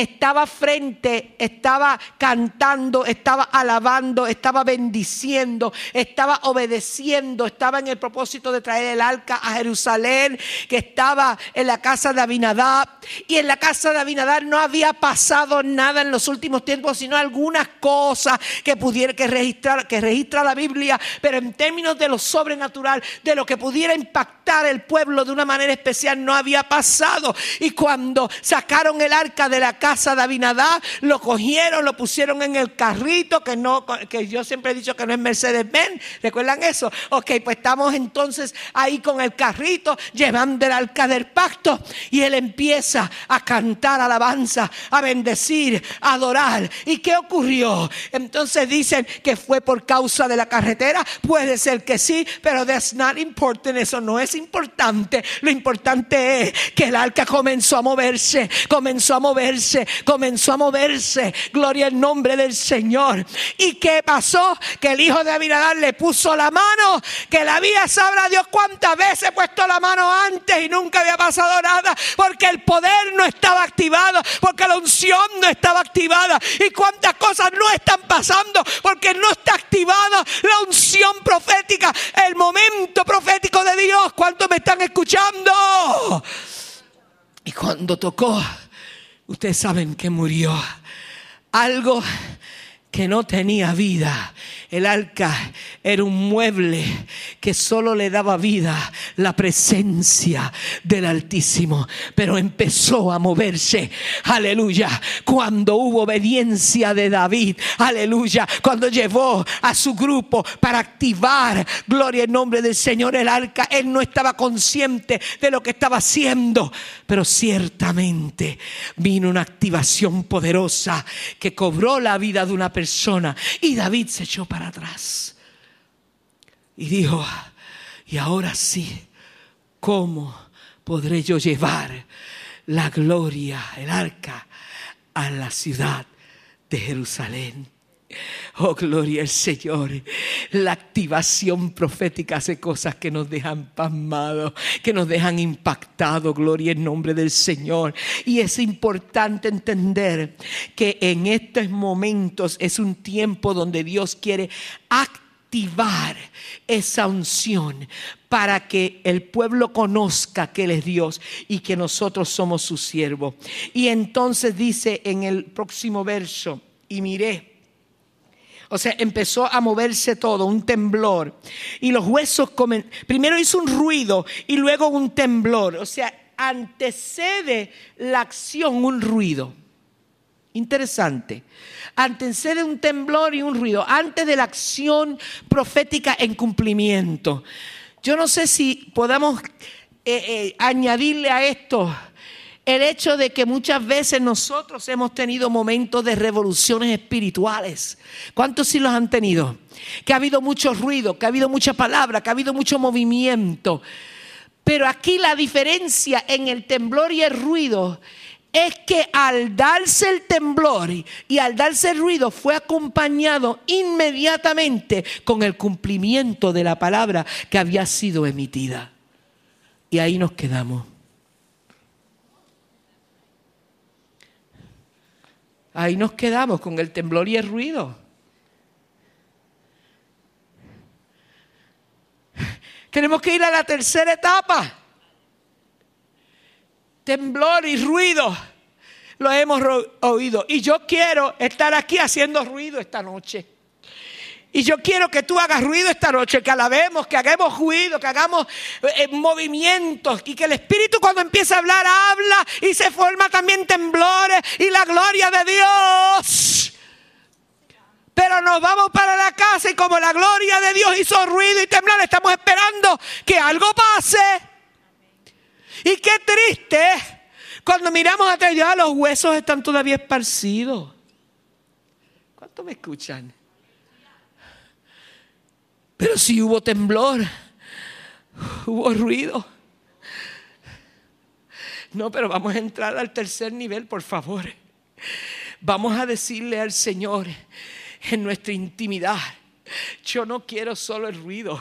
estaba frente, estaba cantando, estaba alabando, estaba bendiciendo, estaba obedeciendo, estaba en el propósito de traer el arca a Jerusalén, que estaba en la casa de Abinadab. Y en la casa de Abinadab no había pasado nada en los últimos tiempos, sino algunas cosas que pudiera que registrar, que registra la Biblia, pero en términos de lo sobrenatural, de lo que pudiera impactar el pueblo de una manera especial, no había pasado. Y cuando sacaron el arca de la casa de Abinadá, lo cogieron, lo pusieron en el carrito, que no, que yo siempre he dicho que no es Mercedes-Benz, ¿recuerdan eso? Ok, pues estamos entonces ahí con el carrito, llevando el arca del pacto, y él empieza a cantar alabanza, a bendecir, a adorar. ¿Y qué ocurrió? Entonces dicen que fue por causa de la carretera, puede ser que sí, pero that's not important, eso no es importante. Lo importante es que el arca comenzó a moverse, comenzó a moverse comenzó a moverse. Gloria al nombre del Señor. ¿Y qué pasó? Que el hijo de Abinadab le puso la mano, que la había, sabrá Dios cuántas veces puesto la mano antes y nunca había pasado nada, porque el poder no estaba activado, porque la unción no estaba activada. Y cuántas cosas no están pasando, porque no está activada la unción profética, el momento profético de Dios. ¿Cuántos me están escuchando? Y cuando tocó ustedes saben que murió. Algo que no tenía vida. El arca era un mueble que solo le daba vida la presencia del Altísimo. Pero empezó a moverse, aleluya, cuando hubo obediencia de David, aleluya, cuando llevó a su grupo para activar, gloria en nombre del Señor, el arca. Él no estaba consciente de lo que estaba haciendo, pero ciertamente vino una activación poderosa que cobró la vida de una persona. Y David se echó para atrás. Y dijo, y ahora sí, ¿cómo podré yo llevar la gloria, el arca, a la ciudad de Jerusalén? Oh, gloria al Señor. La activación profética hace cosas que nos dejan pasmados, que nos dejan impactados. Gloria en nombre del Señor. Y es importante entender que en estos momentos es un tiempo donde Dios quiere activar esa unción para que el pueblo conozca que Él es Dios y que nosotros somos sus siervos. Y entonces dice en el próximo verso, y miré o sea, empezó a moverse todo, un temblor. Y los huesos, comen... primero hizo un ruido y luego un temblor. O sea, antecede la acción un ruido. Interesante. Antecede un temblor y un ruido. Antes de la acción profética en cumplimiento. Yo no sé si podamos eh, eh, añadirle a esto el hecho de que muchas veces nosotros hemos tenido momentos de revoluciones espirituales. ¿Cuántos sí los han tenido? Que ha habido mucho ruido, que ha habido mucha palabra, que ha habido mucho movimiento. Pero aquí la diferencia en el temblor y el ruido es que al darse el temblor y al darse el ruido fue acompañado inmediatamente con el cumplimiento de la palabra que había sido emitida. Y ahí nos quedamos. Ahí nos quedamos con el temblor y el ruido. Tenemos que ir a la tercera etapa. Temblor y ruido. Lo hemos oído. Y yo quiero estar aquí haciendo ruido esta noche. Y yo quiero que tú hagas ruido esta noche, que alabemos, que hagamos ruido, que hagamos eh, eh, movimientos y que el Espíritu cuando empieza a hablar habla y se forma también temblores y la gloria de Dios. Pero nos vamos para la casa y como la gloria de Dios hizo ruido y temblar, estamos esperando que algo pase. Y qué triste cuando miramos atrás, ya los huesos están todavía esparcidos. ¿Cuánto me escuchan? Pero si hubo temblor, hubo ruido. No, pero vamos a entrar al tercer nivel, por favor. Vamos a decirle al Señor en nuestra intimidad, yo no quiero solo el ruido,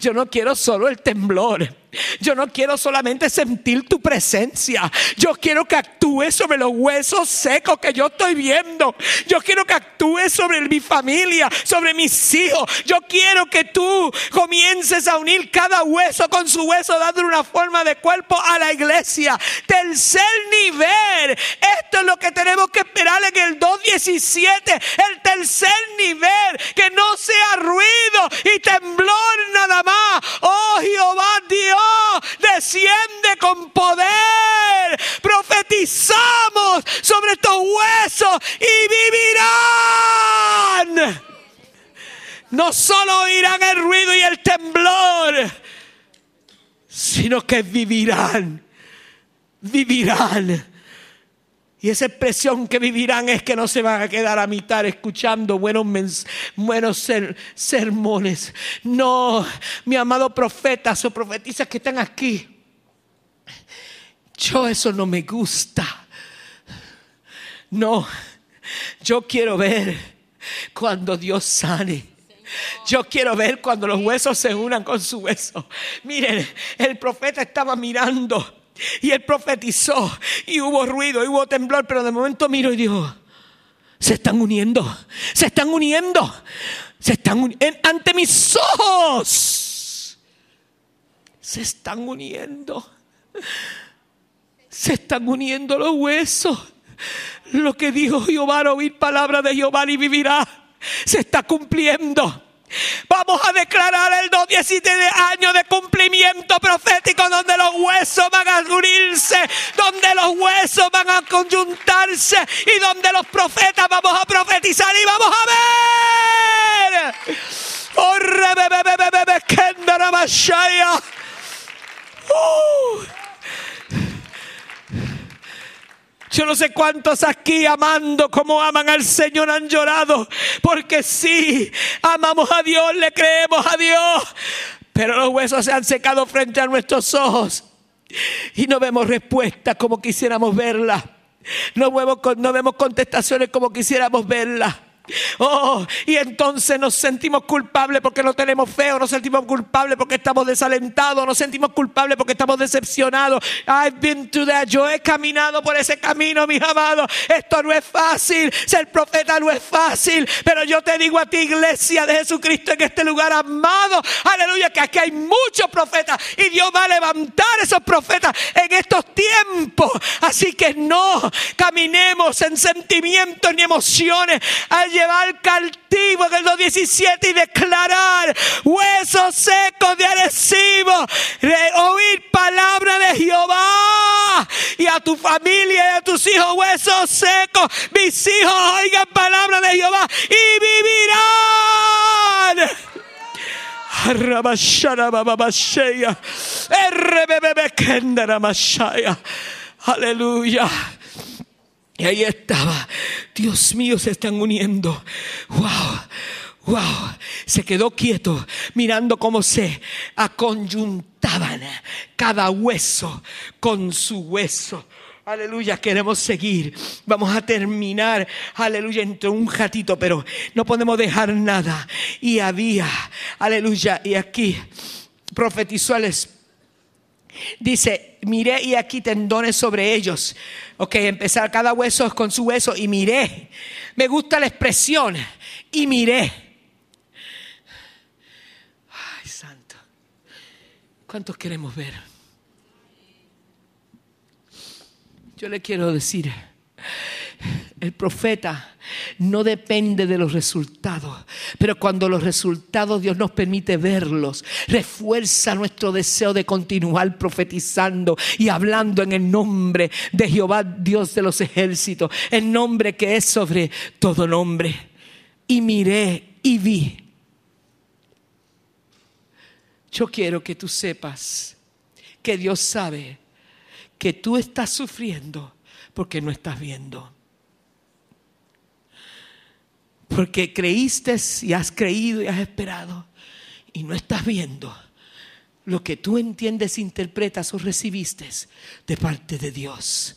yo no quiero solo el temblor. Yo no quiero solamente sentir tu presencia. Yo quiero que actúes sobre los huesos secos que yo estoy viendo. Yo quiero que actúes sobre mi familia, sobre mis hijos. Yo quiero que tú comiences a unir cada hueso con su hueso, dándole una forma de cuerpo a la iglesia. Tercer nivel. Esto es lo que tenemos que esperar en el 2.17. El tercer nivel. Que no sea ruido y temblor nada más. Oh Jehová Dios desciende con poder. Profetizamos sobre estos huesos y vivirán. No solo oirán el ruido y el temblor, sino que vivirán. Vivirán. Y esa expresión que vivirán es que no se van a quedar a mitad escuchando buenos, buenos sermones. No, mi amado profetas o profetizas que están aquí. Yo eso no me gusta. No, yo quiero ver cuando Dios sane. Yo quiero ver cuando los huesos se unan con su hueso. Miren, el profeta estaba mirando y él profetizó y hubo ruido, y hubo temblor, pero de momento miro y digo, se están uniendo, se están uniendo, se están uniendo ante mis ojos. Se están uniendo. Se están uniendo los huesos. Lo que dijo Jehová, oír palabra de Jehová y vivirá, se está cumpliendo. Vamos a declarar el 217 años de cumplimiento profético donde los huesos van a unirse, donde los huesos van a conjuntarse y donde los profetas vamos a profetizar y vamos a ver. Oh, yo no sé cuántos aquí amando como aman al Señor han llorado. Porque sí, amamos a Dios, le creemos a Dios. Pero los huesos se han secado frente a nuestros ojos. Y no vemos respuesta como quisiéramos verla. No vemos, no vemos contestaciones como quisiéramos verla. Oh, y entonces nos sentimos culpables porque no tenemos fe, o nos sentimos culpables porque estamos desalentados, nos sentimos culpables porque estamos decepcionados. I've been to that. Yo he caminado por ese camino, mis amados. Esto no es fácil. Ser profeta no es fácil. Pero yo te digo a ti, iglesia de Jesucristo, en este lugar amado, aleluya, que aquí hay muchos profetas y Dios va a levantar esos profetas en estos tiempos. Así que no caminemos en sentimientos ni emociones llevar cautivo en el 2.17 y declarar huesos secos de Arecibo, oír palabra de Jehová y a tu familia y a tus hijos huesos secos, mis hijos oigan palabra de Jehová y vivirán. Aleluya. Y ahí estaba. Dios mío, se están uniendo. Wow. Wow, se quedó quieto mirando cómo se aconyuntaban cada hueso con su hueso. Aleluya, queremos seguir. Vamos a terminar, aleluya, entre un ratito, pero no podemos dejar nada. Y había, aleluya, y aquí profetizó el Dice, miré y aquí tendones sobre ellos. Ok, empezar cada hueso con su hueso y miré. Me gusta la expresión y miré. Ay, santo. ¿Cuántos queremos ver? Yo le quiero decir, el profeta no depende de los resultados, pero cuando los resultados Dios nos permite verlos, refuerza nuestro deseo de continuar profetizando y hablando en el nombre de Jehová, Dios de los ejércitos, el nombre que es sobre todo nombre. Y miré y vi. Yo quiero que tú sepas que Dios sabe que tú estás sufriendo porque no estás viendo porque creíste y has creído y has esperado y no estás viendo lo que tú entiendes, interpretas o recibiste de parte de Dios.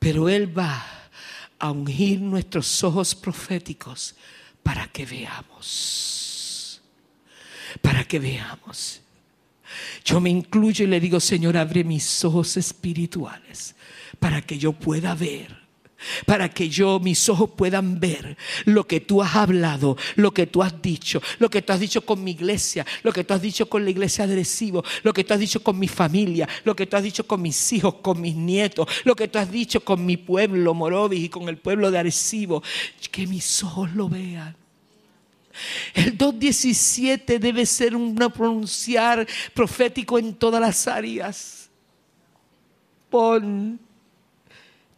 Pero Él va a ungir nuestros ojos proféticos para que veamos. Para que veamos. Yo me incluyo y le digo, Señor, abre mis ojos espirituales para que yo pueda ver para que yo, mis ojos puedan ver lo que tú has hablado, lo que tú has dicho, lo que tú has dicho con mi iglesia, lo que tú has dicho con la iglesia de Recibo, lo que tú has dicho con mi familia, lo que tú has dicho con mis hijos, con mis nietos, lo que tú has dicho con mi pueblo Morovis y con el pueblo de Arecibo, que mis ojos lo vean. El 2.17 debe ser un pronunciar profético en todas las áreas. Pon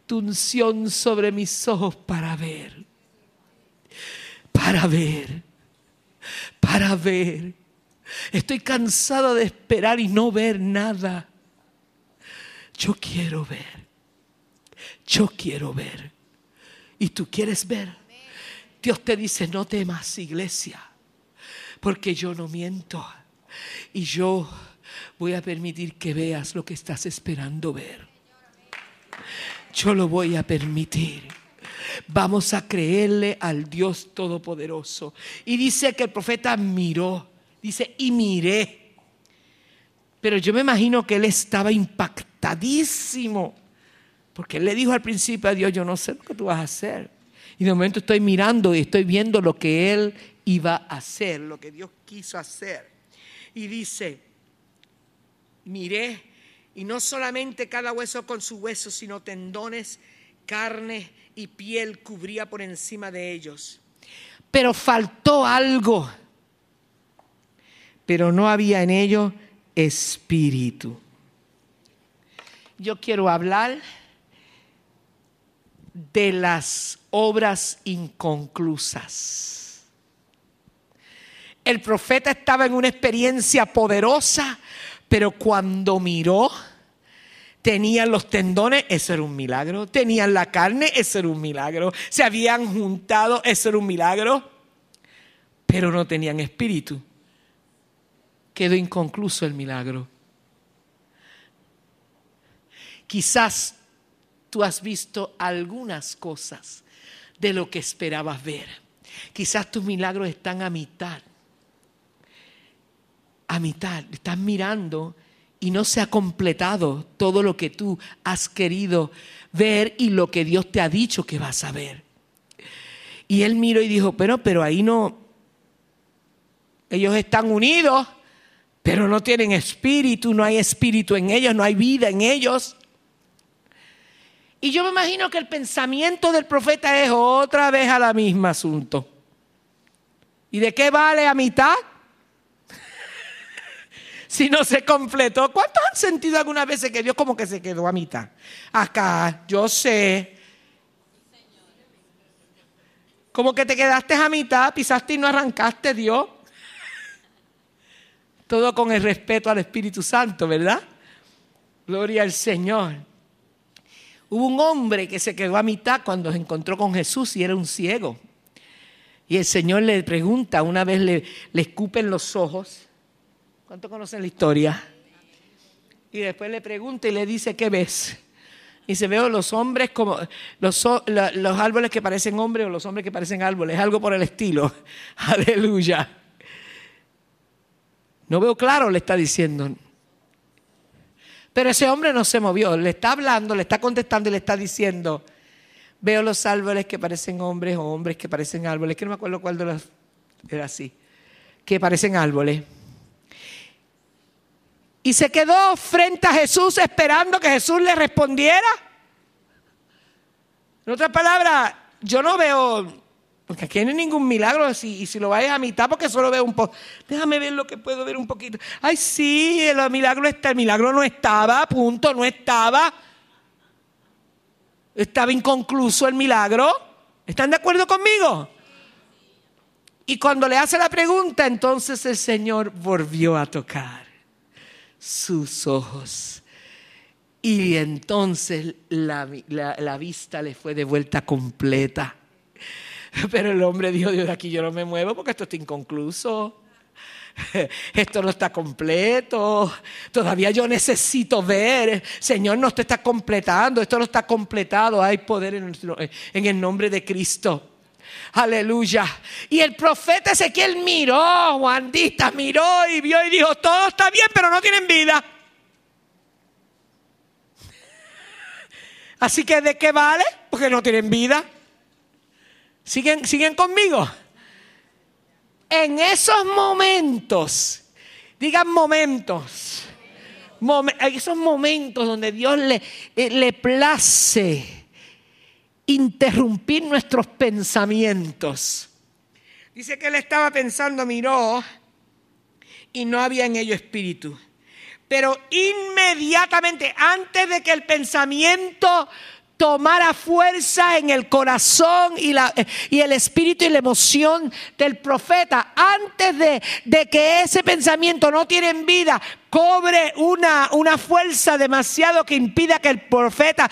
tu unción sobre mis ojos para ver, para ver, para ver. Estoy cansada de esperar y no ver nada. Yo quiero ver. Yo quiero ver. ¿Y tú quieres ver? Dios te dice, no temas, iglesia, porque yo no miento. Y yo voy a permitir que veas lo que estás esperando ver yo lo voy a permitir. Vamos a creerle al Dios Todopoderoso. Y dice que el profeta miró, dice, y miré. Pero yo me imagino que él estaba impactadísimo, porque él le dijo al principio a Dios, yo no sé lo que tú vas a hacer. Y de momento estoy mirando y estoy viendo lo que él iba a hacer, lo que Dios quiso hacer. Y dice, miré y no solamente cada hueso con su hueso, sino tendones, carne y piel cubría por encima de ellos. Pero faltó algo. Pero no había en ello espíritu. Yo quiero hablar de las obras inconclusas. El profeta estaba en una experiencia poderosa pero cuando miró, tenían los tendones, eso era un milagro. Tenían la carne, eso era un milagro. Se habían juntado, eso era un milagro. Pero no tenían espíritu. Quedó inconcluso el milagro. Quizás tú has visto algunas cosas de lo que esperabas ver. Quizás tus milagros están a mitad. A mitad. Estás mirando y no se ha completado todo lo que tú has querido ver y lo que Dios te ha dicho que vas a ver. Y él miró y dijo, pero, pero ahí no, ellos están unidos, pero no tienen espíritu, no hay espíritu en ellos, no hay vida en ellos. Y yo me imagino que el pensamiento del profeta es otra vez a la misma asunto. ¿Y de qué vale a mitad? Si no se completó. ¿Cuántos han sentido alguna vez que Dios como que se quedó a mitad? Acá, yo sé. Como que te quedaste a mitad, pisaste y no arrancaste, Dios. Todo con el respeto al Espíritu Santo, ¿verdad? Gloria al Señor. Hubo un hombre que se quedó a mitad cuando se encontró con Jesús y era un ciego. Y el Señor le pregunta, una vez le, le escupen los ojos ¿Cuántos conocen la historia? Y después le pregunta y le dice, ¿qué ves? Y se veo los hombres como los, los árboles que parecen hombres o los hombres que parecen árboles, algo por el estilo. Aleluya. No veo claro, le está diciendo. Pero ese hombre no se movió, le está hablando, le está contestando y le está diciendo, veo los árboles que parecen hombres o hombres que parecen árboles, que no me acuerdo cuál de los era así, que parecen árboles y se quedó frente a Jesús esperando que Jesús le respondiera. En otras palabras, yo no veo, porque aquí no hay ningún milagro, y si lo vayas a mitad, porque solo veo un poco. Déjame ver lo que puedo ver un poquito. Ay, sí, el milagro está, el milagro no estaba, punto, no estaba. Estaba inconcluso el milagro. ¿Están de acuerdo conmigo? Y cuando le hace la pregunta, entonces el Señor volvió a tocar sus ojos. Y entonces la, vista le fue de vuelta completa. Pero el hombre dijo, Dios, aquí yo no me muevo porque esto está inconcluso. Esto no está completo. Todavía yo necesito ver. Señor, no te está completando. Esto no está completado. Hay poder en el nombre de Cristo. Aleluya. Y el profeta Ezequiel miró, Juandita miró y vio y dijo, todo está bien, pero no tienen vida. Así que ¿de qué vale? Porque no tienen vida. ¿Siguen, siguen conmigo? En esos momentos, digan momentos, esos momentos donde Dios le, eh, le place interrumpir nuestros pensamientos. Dice que él estaba pensando, miró, y no había en ello espíritu. Pero inmediatamente, antes de que el pensamiento tomara fuerza en el corazón y, la, y, el espíritu y la emoción del profeta, antes de, de, que ese pensamiento no tiene vida, cobre una, una fuerza demasiado que impida que el profeta,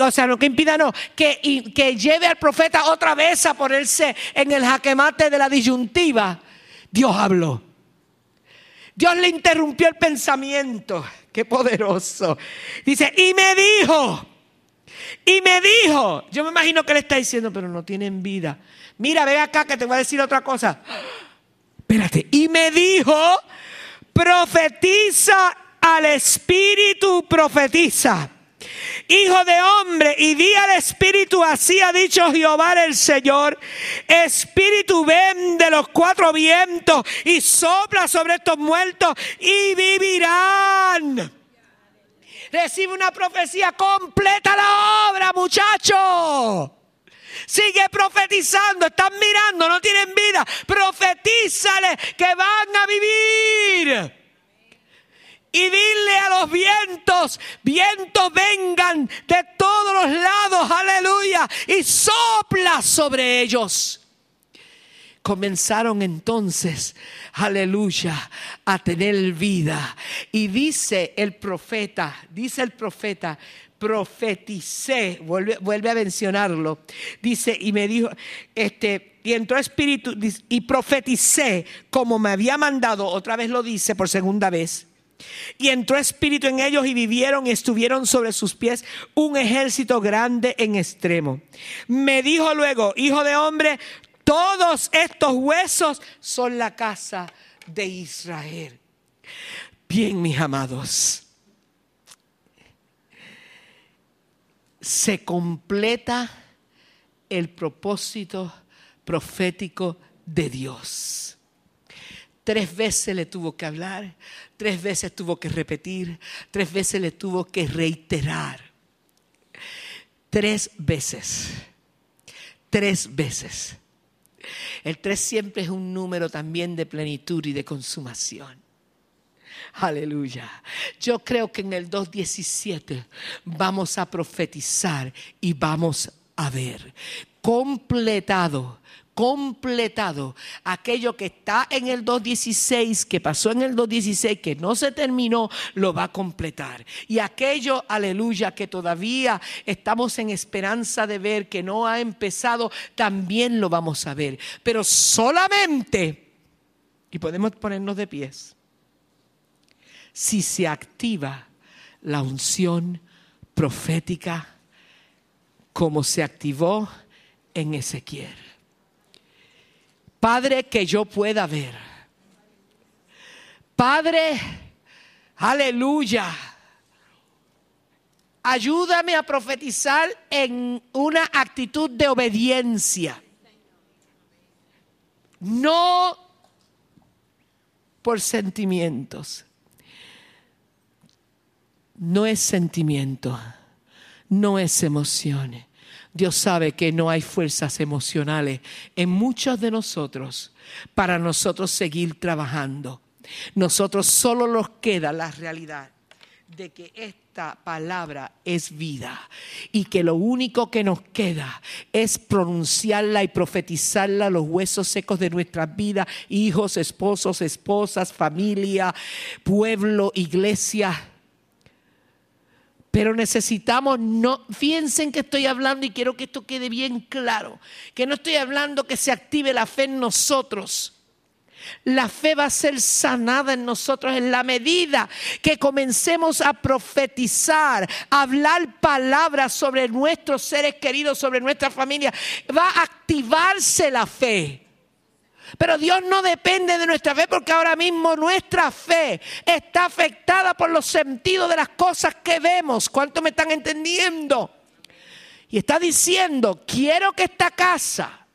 o sea, no que impida, no, que, que lleve al profeta otra vez a ponerse en el jaquemate de la disyuntiva, Dios habló. Dios le interrumpió el pensamiento. Qué poderoso. Dice, y me dijo, y me dijo, yo me imagino que le está diciendo, pero no tienen vida. Mira, ve acá que te voy a decir otra cosa. Espérate. Y me dijo, profetiza al Espíritu, profetiza. Hijo de hombre, y di al Espíritu, así ha dicho Jehová el Señor. Espíritu, ven de los cuatro vientos y sopla sobre estos muertos y vivirán. Recibe una profecía, completa la obra, muchacho. Sigue profetizando, están mirando, no tienen vida. Profetízale que van a vivir. Y dile a los vientos, vientos vengan de todos los lados, aleluya, y sopla sobre ellos comenzaron entonces, aleluya, a tener vida. Y dice el profeta, dice el profeta, profeticé, vuelve, vuelve, a mencionarlo, dice, y me dijo, este, y entró espíritu, y profeticé como me había mandado, otra vez lo dice por segunda vez, Y entró espíritu en ellos y vivieron y estuvieron sobre sus pies un ejército grande en extremo. Me dijo luego, hijo de hombre, todos estos huesos son la casa de Israel. Bien, mis amados. Se completa el propósito profético de Dios. Tres veces le tuvo que hablar, tres veces tuvo que repetir, tres veces le tuvo que reiterar. Tres veces. Tres veces. El tres siempre es un número también de plenitud y de consumación. Aleluya. Yo creo que en el 2.17 vamos a profetizar y vamos a ver completado completado aquello que está en el 2.16, que pasó en el 2.16, que no se terminó, lo va a completar. Y aquello, aleluya, que todavía estamos en esperanza de ver, que no ha empezado, también lo vamos a ver. Pero solamente, y podemos ponernos de pies, si se activa la unción profética como se activó en Ezequiel. Padre, que yo pueda ver. Padre, aleluya. Ayúdame a profetizar en una actitud de obediencia. No por sentimientos. No es sentimiento, no es emociones Dios sabe que no hay fuerzas emocionales en muchos de nosotros para nosotros seguir trabajando. Nosotros solo nos queda la realidad de que esta palabra es vida y que lo único que nos queda es pronunciarla y profetizarla a los huesos secos de nuestras vidas, hijos, esposos, esposas, familia, pueblo, iglesia pero necesitamos, no, fíjense que estoy hablando y quiero que esto quede bien claro, que no estoy hablando que se active la fe en nosotros. La fe va a ser sanada en nosotros en la medida que comencemos a profetizar, a hablar palabras sobre nuestros seres queridos, sobre nuestra familia. Va a activarse la fe. Pero Dios no depende de nuestra fe porque ahora mismo nuestra fe está afectada por los sentidos de las cosas que vemos. ¿Cuánto me están entendiendo? Y está diciendo, quiero que esta casa,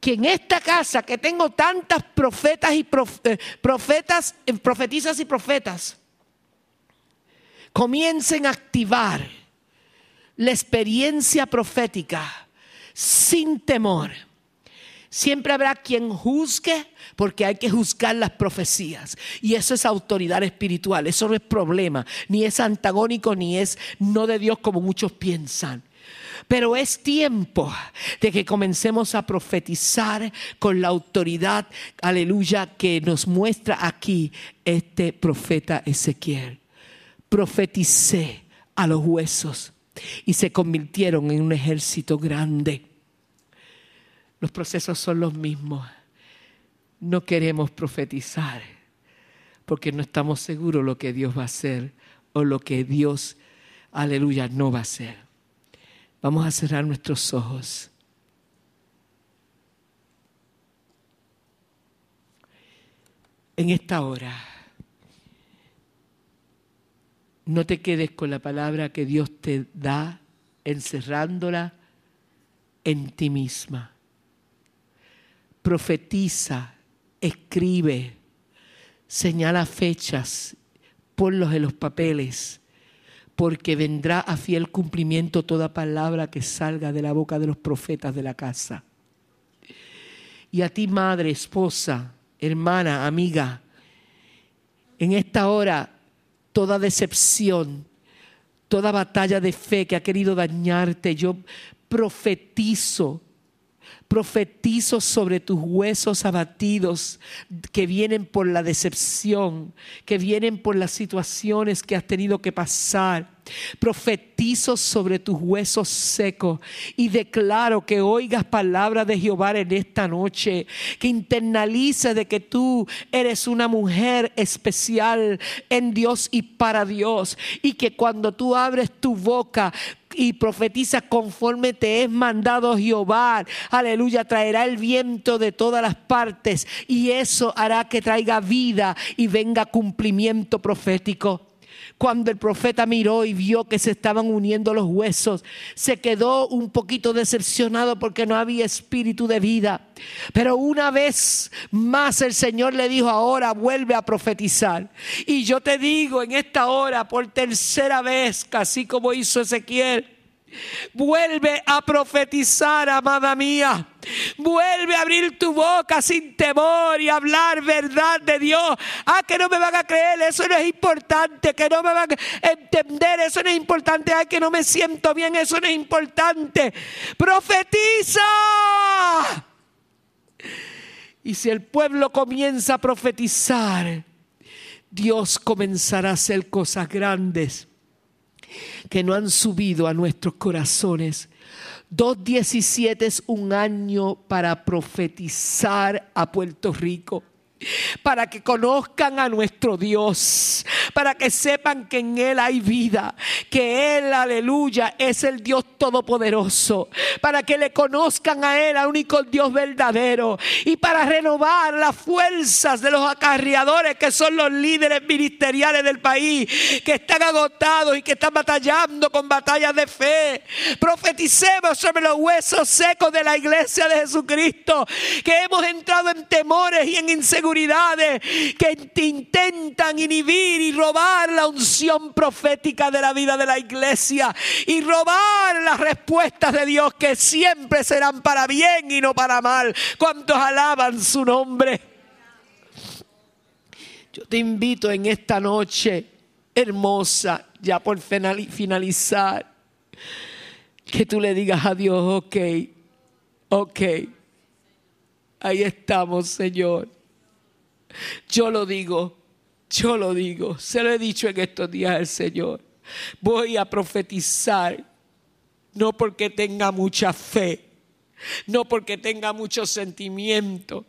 que en esta casa que tengo tantas profetas y eh, profetas, eh, profetizas y profetas, comiencen a activar la experiencia profética sin temor Siempre habrá quien juzgue porque hay que juzgar las profecías. Y eso es autoridad espiritual. Eso no es problema. Ni es antagónico, ni es no de Dios como muchos piensan. Pero es tiempo de que comencemos a profetizar con la autoridad, aleluya, que nos muestra aquí este profeta Ezequiel. Profeticé a los huesos y se convirtieron en un ejército grande los procesos son los mismos. No queremos profetizar porque no estamos seguros lo que Dios va a hacer o lo que Dios, aleluya, no va a hacer. Vamos a cerrar nuestros ojos. En esta hora, no te quedes con la palabra que Dios te da encerrándola en ti misma profetiza, escribe, señala fechas, ponlos en los papeles, porque vendrá a fiel cumplimiento toda palabra que salga de la boca de los profetas de la casa. Y a ti, madre, esposa, hermana, amiga, en esta hora, toda decepción, toda batalla de fe que ha querido dañarte, yo profetizo Profetizo sobre tus huesos abatidos que vienen por la decepción, que vienen por las situaciones que has tenido que pasar Profetizo sobre tus huesos secos y declaro que oigas palabra de Jehová en esta noche, que internalices de que tú eres una mujer especial en Dios y para Dios y que cuando tú abres tu boca y profetiza conforme te es mandado Jehová. Aleluya, traerá el viento de todas las partes y eso hará que traiga vida y venga cumplimiento profético. Cuando el profeta miró y vio que se estaban uniendo los huesos, se quedó un poquito decepcionado porque no había espíritu de vida. Pero una vez más el Señor le dijo, ahora vuelve a profetizar. Y yo te digo en esta hora, por tercera vez, casi como hizo Ezequiel, Vuelve a profetizar, amada mía. Vuelve a abrir tu boca sin temor y hablar verdad de Dios. Ah, que no me van a creer, eso no es importante. Que no me van a entender, eso no es importante. Ay, que no me siento bien, eso no es importante. Profetiza. Y si el pueblo comienza a profetizar, Dios comenzará a hacer cosas grandes que no han subido a nuestros corazones. 2.17 es un año para profetizar a Puerto Rico para que conozcan a nuestro Dios, para que sepan que en Él hay vida, que Él, aleluya, es el Dios todopoderoso, para que le conozcan a Él, al único Dios verdadero, y para renovar las fuerzas de los acarreadores que son los líderes ministeriales del país, que están agotados y que están batallando con batallas de fe. Profeticemos sobre los huesos secos de la iglesia de Jesucristo, que hemos entrado en temores y en inseguridad que intentan inhibir y robar la unción profética de la vida de la iglesia y robar las respuestas de Dios que siempre serán para bien y no para mal. ¿Cuántos alaban su nombre? Yo te invito en esta noche hermosa, ya por finalizar, que tú le digas a Dios, ok, ok, ahí estamos, Señor. Yo lo digo, yo lo digo, se lo he dicho en estos días al Señor. Voy a profetizar, no porque tenga mucha fe, no porque tenga mucho sentimiento.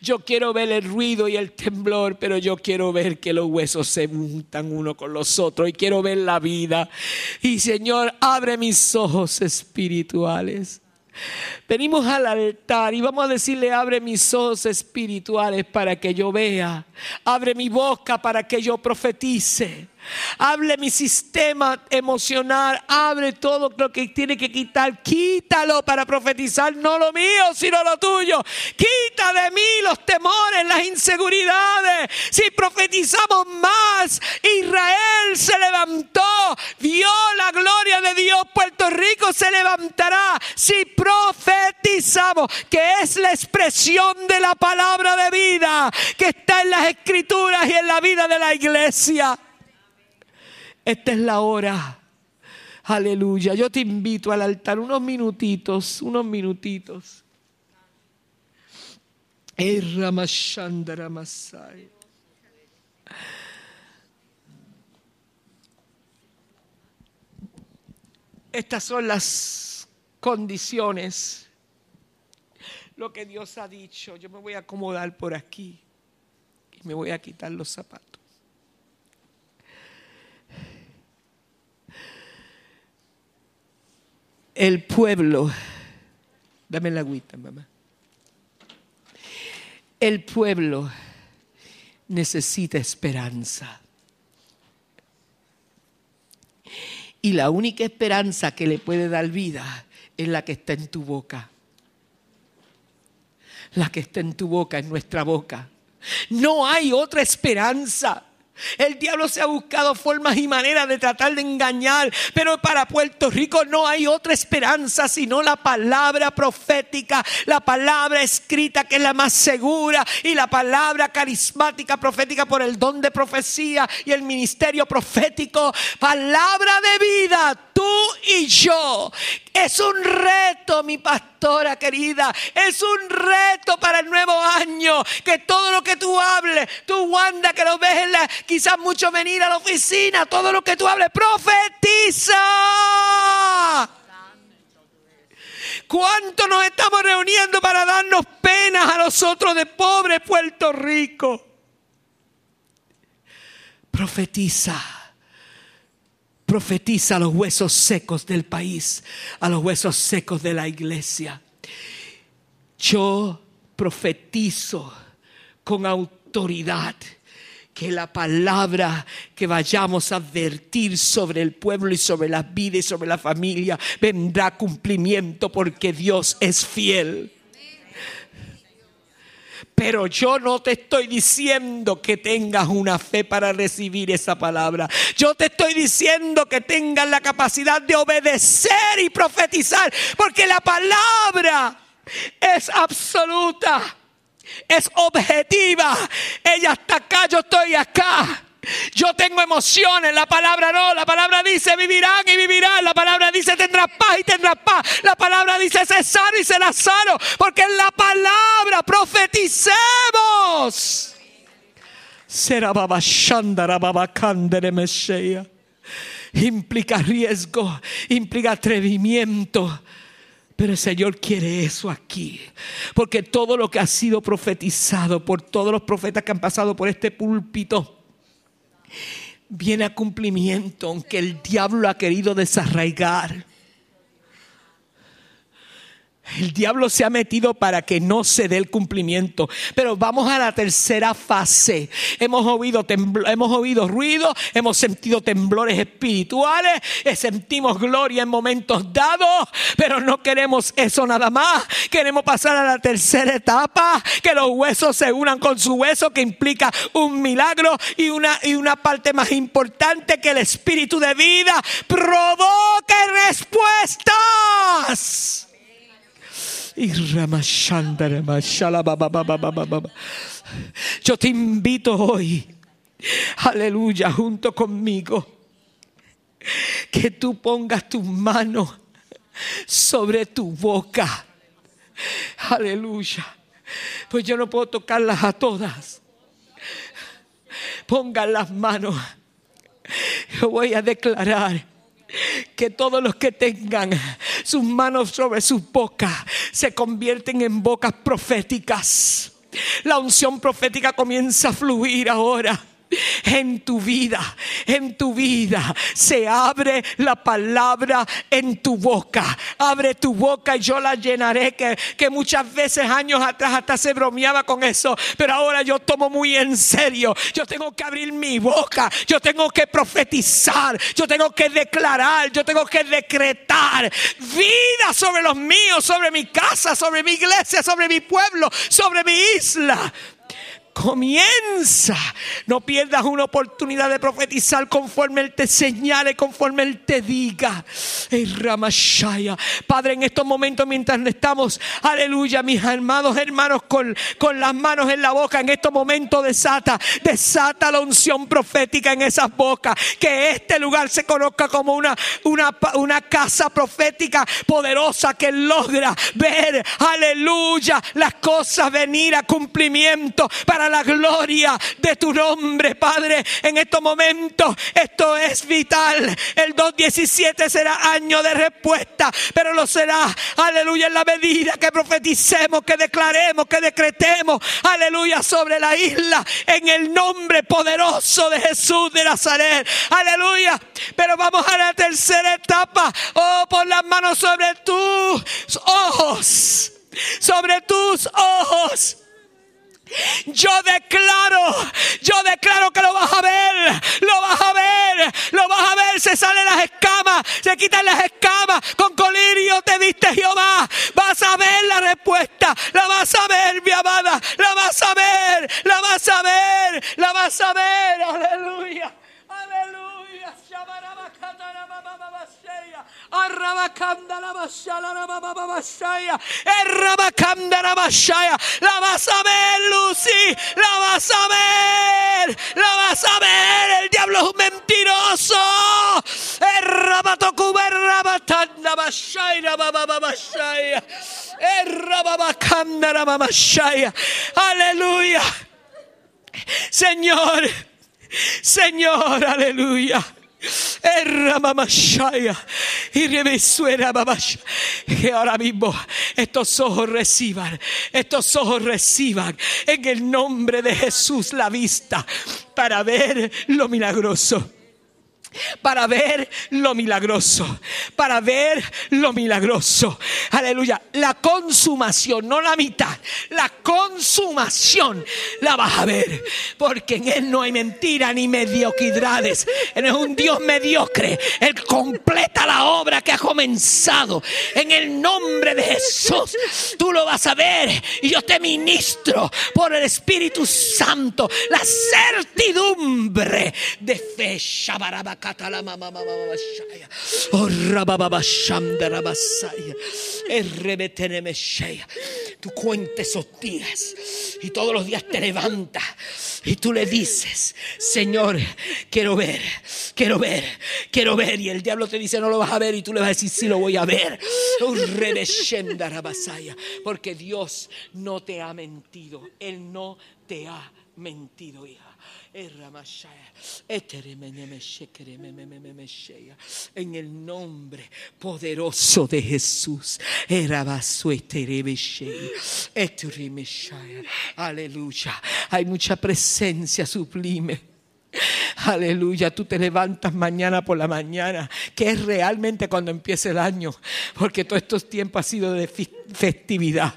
Yo quiero ver el ruido y el temblor, pero yo quiero ver que los huesos se juntan uno con los otros y quiero ver la vida. Y Señor, abre mis ojos espirituales Venimos al altar y vamos a decirle, abre mis ojos espirituales para que yo vea. Abre mi boca para que yo profetice. Hable mi sistema emocional, abre todo lo que tiene que quitar, quítalo para profetizar, no lo mío, sino lo tuyo. Quita de mí los temores, las inseguridades. Si profetizamos más, Israel se levantó, vio la gloria de Dios, Puerto Rico se levantará. Si profetizamos, que es la expresión de la palabra de vida que está en las escrituras y en la vida de la iglesia. Esta es la hora. Aleluya. Yo te invito al altar unos minutitos, unos minutitos. Estas son las condiciones. Lo que Dios ha dicho. Yo me voy a acomodar por aquí y me voy a quitar los zapatos. El pueblo, dame la agüita, mamá. El pueblo necesita esperanza. Y la única esperanza que le puede dar vida es la que está en tu boca. La que está en tu boca, en nuestra boca. No hay otra esperanza. El diablo se ha buscado formas y maneras de tratar de engañar, pero para Puerto Rico no hay otra esperanza sino la palabra profética, la palabra escrita que es la más segura y la palabra carismática profética por el don de profecía y el ministerio profético. Palabra de vida, tú y yo. Es un reto, mi pastor pastora querida, es un reto para el nuevo año. Que todo lo que tú hables, tú Wanda, que lo ves quizás mucho venir a la oficina, todo lo que tú hables, profetiza. ¿Cuánto nos estamos reuniendo para darnos penas a nosotros de pobre Puerto Rico? Profetiza. Profetiza a los huesos secos del país, a los huesos secos de la iglesia. Yo profetizo con autoridad que la palabra que vayamos a advertir sobre el pueblo y sobre la vida y sobre la familia vendrá cumplimiento porque Dios es fiel. Pero yo no te estoy diciendo que tengas una fe para recibir esa palabra. Yo te estoy diciendo que tengas la capacidad de obedecer y profetizar. Porque la palabra es absoluta es objetiva. Ella está acá, yo estoy acá. Yo tengo emociones, la palabra no, la palabra dice vivirán y vivirán, la palabra dice tendrás paz y tendrás paz, la palabra dice ser sano y será sano, porque en la palabra profeticemos. Será Implica riesgo, implica atrevimiento. Pero el Señor quiere eso aquí. Porque todo lo que ha sido profetizado por todos los profetas que han pasado por este púlpito viene a cumplimiento, aunque el diablo ha querido desarraigar. El diablo se ha metido para que no se dé el cumplimiento. Pero vamos a la tercera fase. Hemos oído, hemos oído ruido, hemos sentido temblores espirituales, eh, sentimos gloria en momentos dados, pero no queremos eso nada más. Queremos pasar a la tercera etapa, que los huesos se unan con su hueso, que implica un milagro y una, y una parte más importante que el espíritu de vida provoque respuestas. Yo te invito hoy, aleluya, junto conmigo, que tú pongas tus manos sobre tu boca. Aleluya. Pues yo no puedo tocarlas a todas. Pongan las manos. Yo voy a declarar que todos los que tengan sus manos sobre sus bocas se convierten en bocas proféticas. La unción profética comienza a fluir ahora en tu vida, en tu vida. Se abre la palabra en tu boca. Abre tu boca y yo la llenaré. Que, que muchas veces años atrás hasta se bromeaba con eso. Pero ahora yo tomo muy en serio. Yo tengo que abrir mi boca. Yo tengo que profetizar. Yo tengo que declarar. Yo tengo que decretar vida sobre los míos, sobre mi casa, sobre mi iglesia, sobre mi pueblo, sobre mi isla comienza. No pierdas una oportunidad de profetizar conforme Él te señale, conforme Él te diga. Ramashaya. Padre, en estos momentos mientras estamos, aleluya, mis amados hermanos, con, con las manos en la boca, en estos momentos desata, desata la unción profética en esas bocas. Que este lugar se conozca como una, una, una casa profética poderosa que logra ver, aleluya, las cosas venir a cumplimiento para la gloria de tu nombre, Padre, en estos momentos. Esto es vital. El 2.17 será año de respuesta, pero lo será, aleluya, en la medida que profeticemos, que declaremos, que decretemos, aleluya, sobre la isla, en el nombre poderoso de Jesús de Nazaret. Aleluya. Pero vamos a la tercera etapa. Oh, pon las manos sobre tus ojos. Sobre tus ojos. Yo declaro, yo declaro que lo vas a ver, lo vas a ver, lo vas a ver, se salen las escamas, se quitan las escamas, con colirio te viste Jehová, vas a ver la respuesta, la vas a ver mi amada, la vas a ver, la vas a ver, la vas a ver, aleluya, aleluya. Arrabacanda la bashala la bababashaya. Errabacanda la bashaya. La vas a ver, Lucy. La vas a ver. La vas a ver. El diablo es mentiroso. Aleluya. Señor, Señor, aleluya. Y que ahora mismo estos ojos reciban, estos ojos reciban en el nombre de Jesús la vista para ver lo milagroso para ver lo milagroso, para ver lo milagroso. Aleluya. La consumación, no la mitad, la consumación la vas a ver, porque en Él no hay mentira ni mediocridades. Él es un Dios mediocre. Él completa la obra que ha comenzado. En el nombre de Jesús, tú lo vas a ver y yo te ministro por el Espíritu Santo la certidumbre de fe. Oh, Tú cuentes esos días y todos los días te levantas y tú le dices, Señor, quiero ver, quiero ver, quiero ver. Y el diablo te dice, no lo vas a ver. Y tú le vas a decir, sí lo voy a ver. Porque Dios no te ha mentido. Él no te ha mentido, hija. En el nombre poderoso de Jesús. Aleluya. Hay mucha presencia sublime. Aleluya, tú te levantas mañana por la mañana, que es realmente cuando empieza el año, porque todos estos tiempos ha sido de festividad.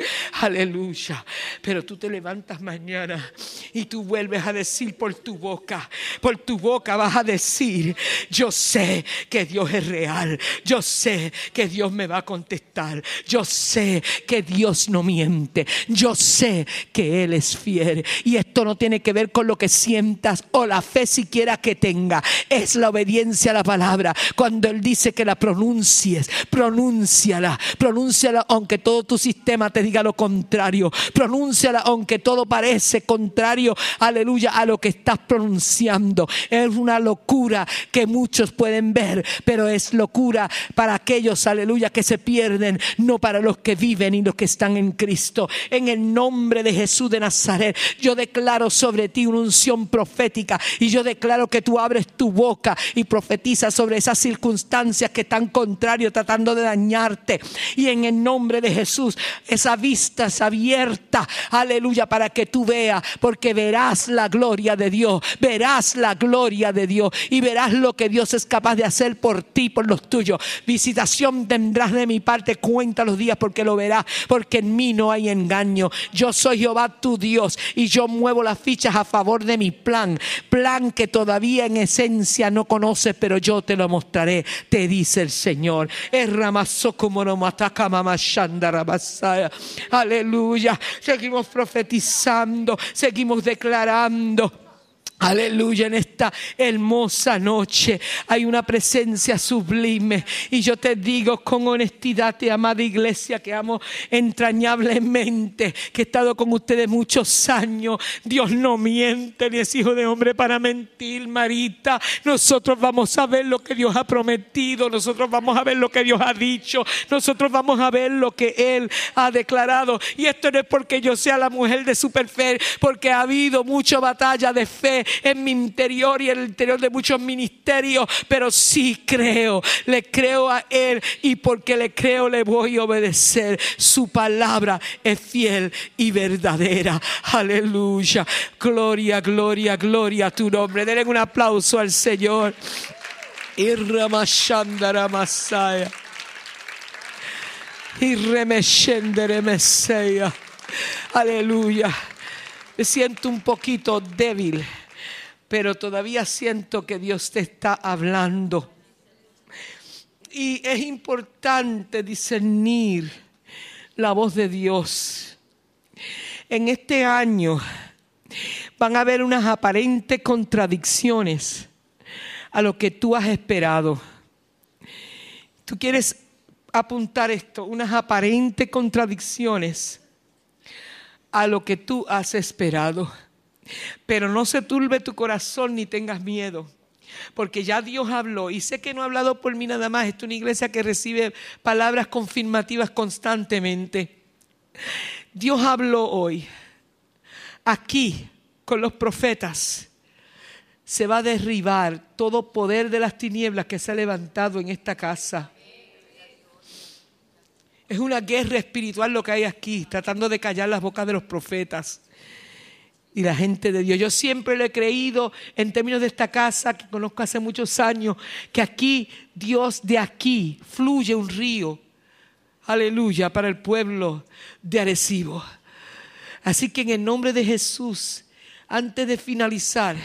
Aleluya. Pero tú te levantas mañana y tú vuelves a decir por tu boca, por tu boca vas a decir, yo sé que Dios es real, yo sé que Dios me va a contestar, yo sé que Dios no miente, yo sé que Él es fiel. Y esto no tiene que ver con lo que sientas o la fe siquiera que tenga, es la obediencia a la palabra. Cuando Él dice que la pronuncies, pronúnciala, pronúnciala aunque todo tu sistema te diga lo contrario. Pronúnciala aunque todo parece contrario, aleluya, a lo que estás pronunciando. Es una locura que muchos pueden ver, pero es locura para aquellos, aleluya, que se pierden, no para los que viven y los que están en Cristo. En el nombre de Jesús de Nazaret, yo declaro sobre ti una unción profética y yo declaro que tú abres tu boca y profetizas sobre esas circunstancias que están contrarios, tratando de dañarte. Y en el nombre de Jesús, esa vistas abierta, aleluya, para que tú veas, porque verás la gloria de Dios, verás la gloria de Dios y verás lo que Dios es capaz de hacer por ti, por los tuyos. Visitación tendrás de mi parte, cuenta los días porque lo verás, porque en mí no hay engaño. Yo soy Jehová tu Dios y yo muevo las fichas a favor de mi plan, plan que todavía en esencia no conoces, pero yo te lo mostraré, te dice el Señor. Aleluya. Seguimos profetizando, seguimos declarando. Aleluya, en esta hermosa noche hay una presencia sublime. Y yo te digo con honestidad, te amada iglesia, que amo entrañablemente, que he estado con ustedes muchos años. Dios no miente, ni es hijo de hombre para mentir, Marita. Nosotros vamos a ver lo que Dios ha prometido, nosotros vamos a ver lo que Dios ha dicho, nosotros vamos a ver lo que Él ha declarado. Y esto no es porque yo sea la mujer de superfe, porque ha habido mucha batalla de fe en mi interior y en el interior de muchos ministerios, pero sí creo, le creo a Él y porque le creo le voy a obedecer. Su palabra es fiel y verdadera. Aleluya. Gloria, gloria, gloria a tu nombre. Denle un aplauso al Señor. Y Ramashandara Masaya. Y Aleluya. Me siento un poquito débil pero todavía siento que Dios te está hablando. Y es importante discernir la voz de Dios. En este año van a haber unas aparentes contradicciones a lo que tú has esperado. Tú quieres apuntar esto, unas aparentes contradicciones a lo que tú has esperado. Pero no se turbe tu corazón ni tengas miedo, porque ya Dios habló y sé que no ha hablado por mí nada más, es una iglesia que recibe palabras confirmativas constantemente. Dios habló hoy aquí con los profetas. Se va a derribar todo poder de las tinieblas que se ha levantado en esta casa. Es una guerra espiritual lo que hay aquí, tratando de callar las bocas de los profetas y la gente de Dios. Yo siempre lo he creído en términos de esta casa que conozco hace muchos años, que aquí, Dios de aquí, fluye un río. Aleluya, para el pueblo de Arecibo. Así que en el nombre de Jesús, antes de finalizar,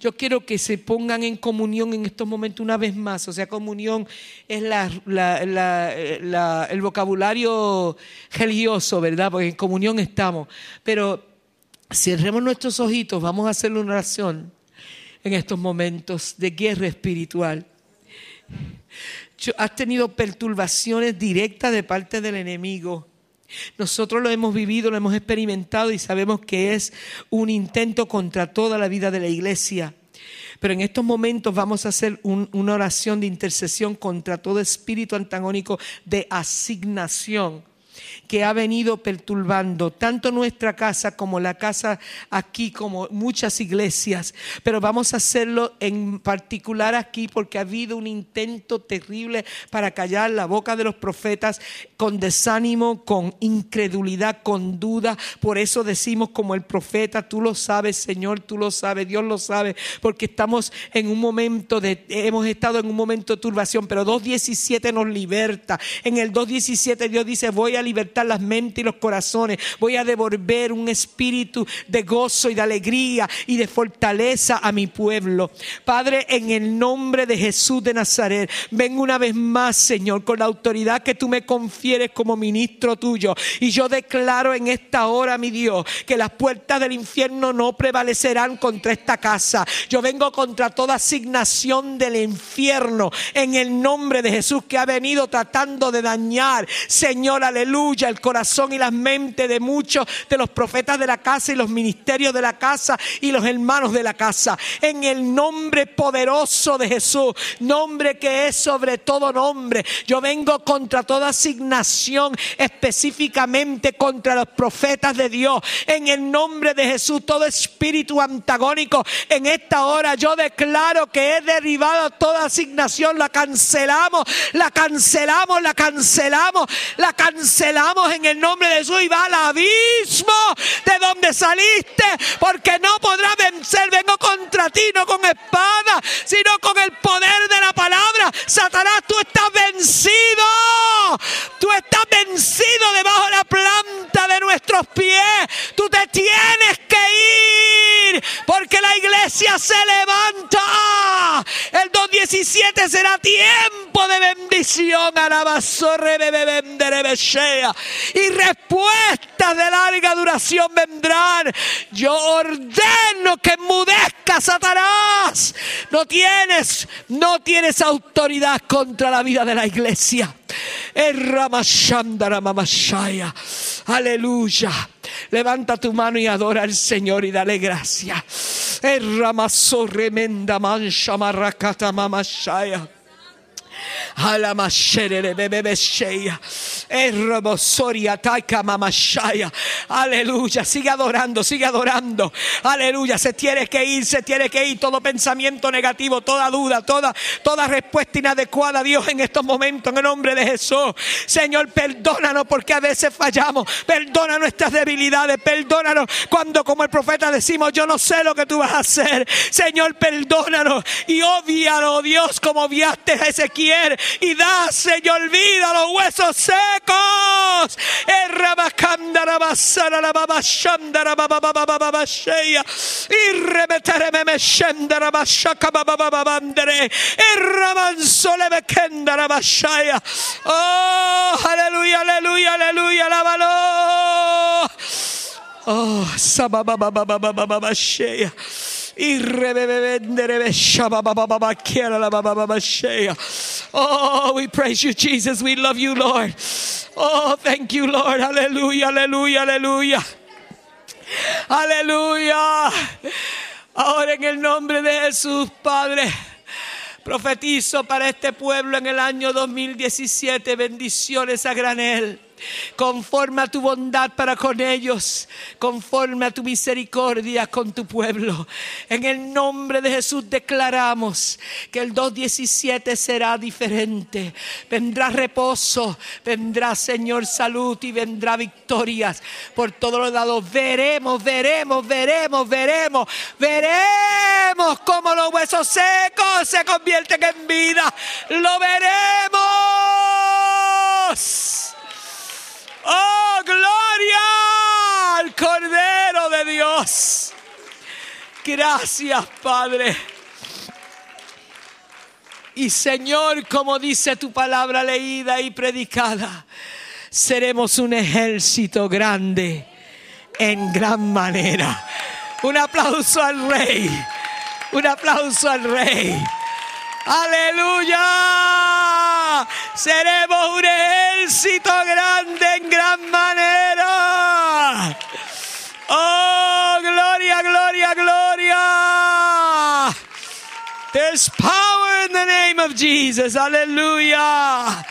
yo quiero que se pongan en comunión en estos momentos una vez más. O sea, comunión es el vocabulario religioso, ¿verdad? Porque en comunión estamos. Pero Cerremos nuestros ojitos, vamos a hacer una oración en estos momentos de guerra espiritual. Has tenido perturbaciones directas de parte del enemigo. Nosotros lo hemos vivido, lo hemos experimentado y sabemos que es un intento contra toda la vida de la iglesia. Pero en estos momentos vamos a hacer una oración de intercesión contra todo espíritu antagónico de asignación que ha venido perturbando tanto nuestra casa como la casa aquí, como muchas iglesias. Pero vamos a hacerlo en particular aquí porque ha habido un intento terrible para callar la boca de los profetas con desánimo, con incredulidad, con duda. Por eso decimos como el profeta, tú lo sabes, Señor, tú lo sabes, Dios lo sabe, porque estamos en un momento de, hemos estado en un momento de turbación, pero 2.17 nos liberta. En el 2.17 Dios dice, voy a libertar las mentes y los corazones. Voy a devolver un espíritu de gozo y de alegría y de fortaleza a mi pueblo. Padre, en el nombre de Jesús de Nazaret, ven una vez más, Señor, con la autoridad que tú me confieres como ministro tuyo. Y yo declaro en esta hora, mi Dios, que las puertas del infierno no prevalecerán contra esta casa. Yo vengo contra toda asignación del infierno en el nombre de Jesús que ha venido tratando de dañar, Señor, aleluya el corazón y las mentes de muchos de los profetas de la casa y los ministerios de la casa y los hermanos de la casa. En el nombre poderoso de Jesús, nombre que es sobre todo nombre. Yo vengo contra toda asignación específicamente contra los profetas de Dios. En el nombre de Jesús, todo espíritu antagónico en esta hora yo declaro que he derribado toda asignación, la cancelamos, la cancelamos, la cancelamos, la cancelamos en el nombre de Jesús y va al abismo de donde saliste, porque no podrá vencer. Vengo contra ti, no con espada, sino con el poder de la palabra. Satanás, tú estás vencido. Tú estás vencido debajo de la planta de nuestros pies. Tú te tienes que ir, porque la iglesia se levanta. El 2.17 será tiempo de bendición. Alabasorre, bebé, y respuestas de larga duración vendrán. Yo ordeno que mudezca Satanás. No tienes, no tienes autoridad contra la vida de la iglesia. Aleluya. Levanta tu mano y adora al Señor y dale gracias. remenda mancha mamashaya. Aleluya, sigue adorando, sigue adorando. Aleluya, se tiene que ir, se tiene que ir todo pensamiento negativo, toda duda, toda, toda respuesta inadecuada a Dios en estos momentos, en el nombre de Jesús. Señor, perdónanos porque a veces fallamos. Perdona nuestras debilidades, perdónanos cuando como el profeta decimos, yo no sé lo que tú vas a hacer. Señor, perdónanos y obvialo, Dios, como obviaste a Ezequiel y da, Señor, vida los huesos secos. Oh, aleluya, aleluya, aleluya, lávalo. Oh. Oh, we praise you, Jesus. We love you, Lord. Oh, thank you, Lord. Aleluya, aleluya, aleluya. Aleluya. Ahora en el nombre de Jesús, Padre. Profetizo para este pueblo en el año 2017 bendiciones a granel conforme a tu bondad para con ellos, conforme a tu misericordia con tu pueblo. En el nombre de Jesús declaramos que el 2.17 será diferente. Vendrá reposo, vendrá Señor salud y vendrá victorias por todos los lados. Veremos, veremos, veremos, veremos, veremos cómo los huesos secos se convierten en vida. Lo veremos. Oh, gloria al Cordero de Dios. Gracias, Padre. Y Señor, como dice tu palabra leída y predicada, seremos un ejército grande en gran manera. Un aplauso al Rey. Un aplauso al Rey. Aleluya. Seremos un ejército grande en gran manera. Oh, gloria, gloria, gloria. There's power in the name of Jesus. Aleluya.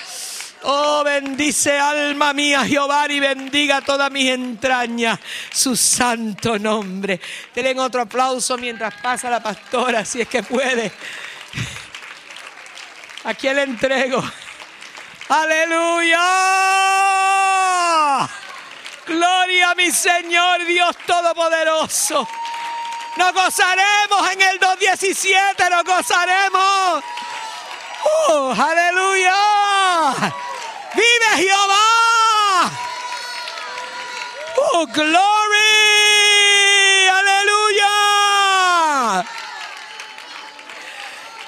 Oh, bendice alma mía Jehová y bendiga todas mis entrañas su santo nombre. Tienen otro aplauso mientras pasa la pastora, si es que puede. ¿A quién le entrego? Aleluya. Gloria a mi Señor Dios Todopoderoso. Nos gozaremos en el 2.17, nos gozaremos. Oh, aleluya. Vive Jehová. Oh, glory.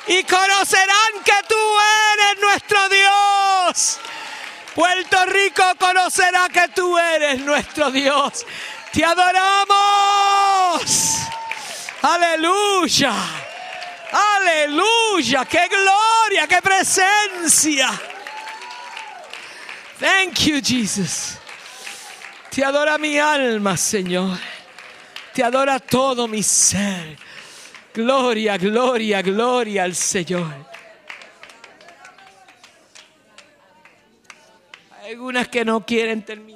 Y conocerán que tú eres nuestro Dios. Puerto Rico conocerá que tú eres nuestro Dios. Te adoramos. Aleluya. Aleluya. Qué gloria, qué presencia. Thank you, Jesus. Te adora mi alma, Señor. Te adora todo mi ser. Gloria, gloria, gloria al Señor. Hay algunas que no quieren terminar.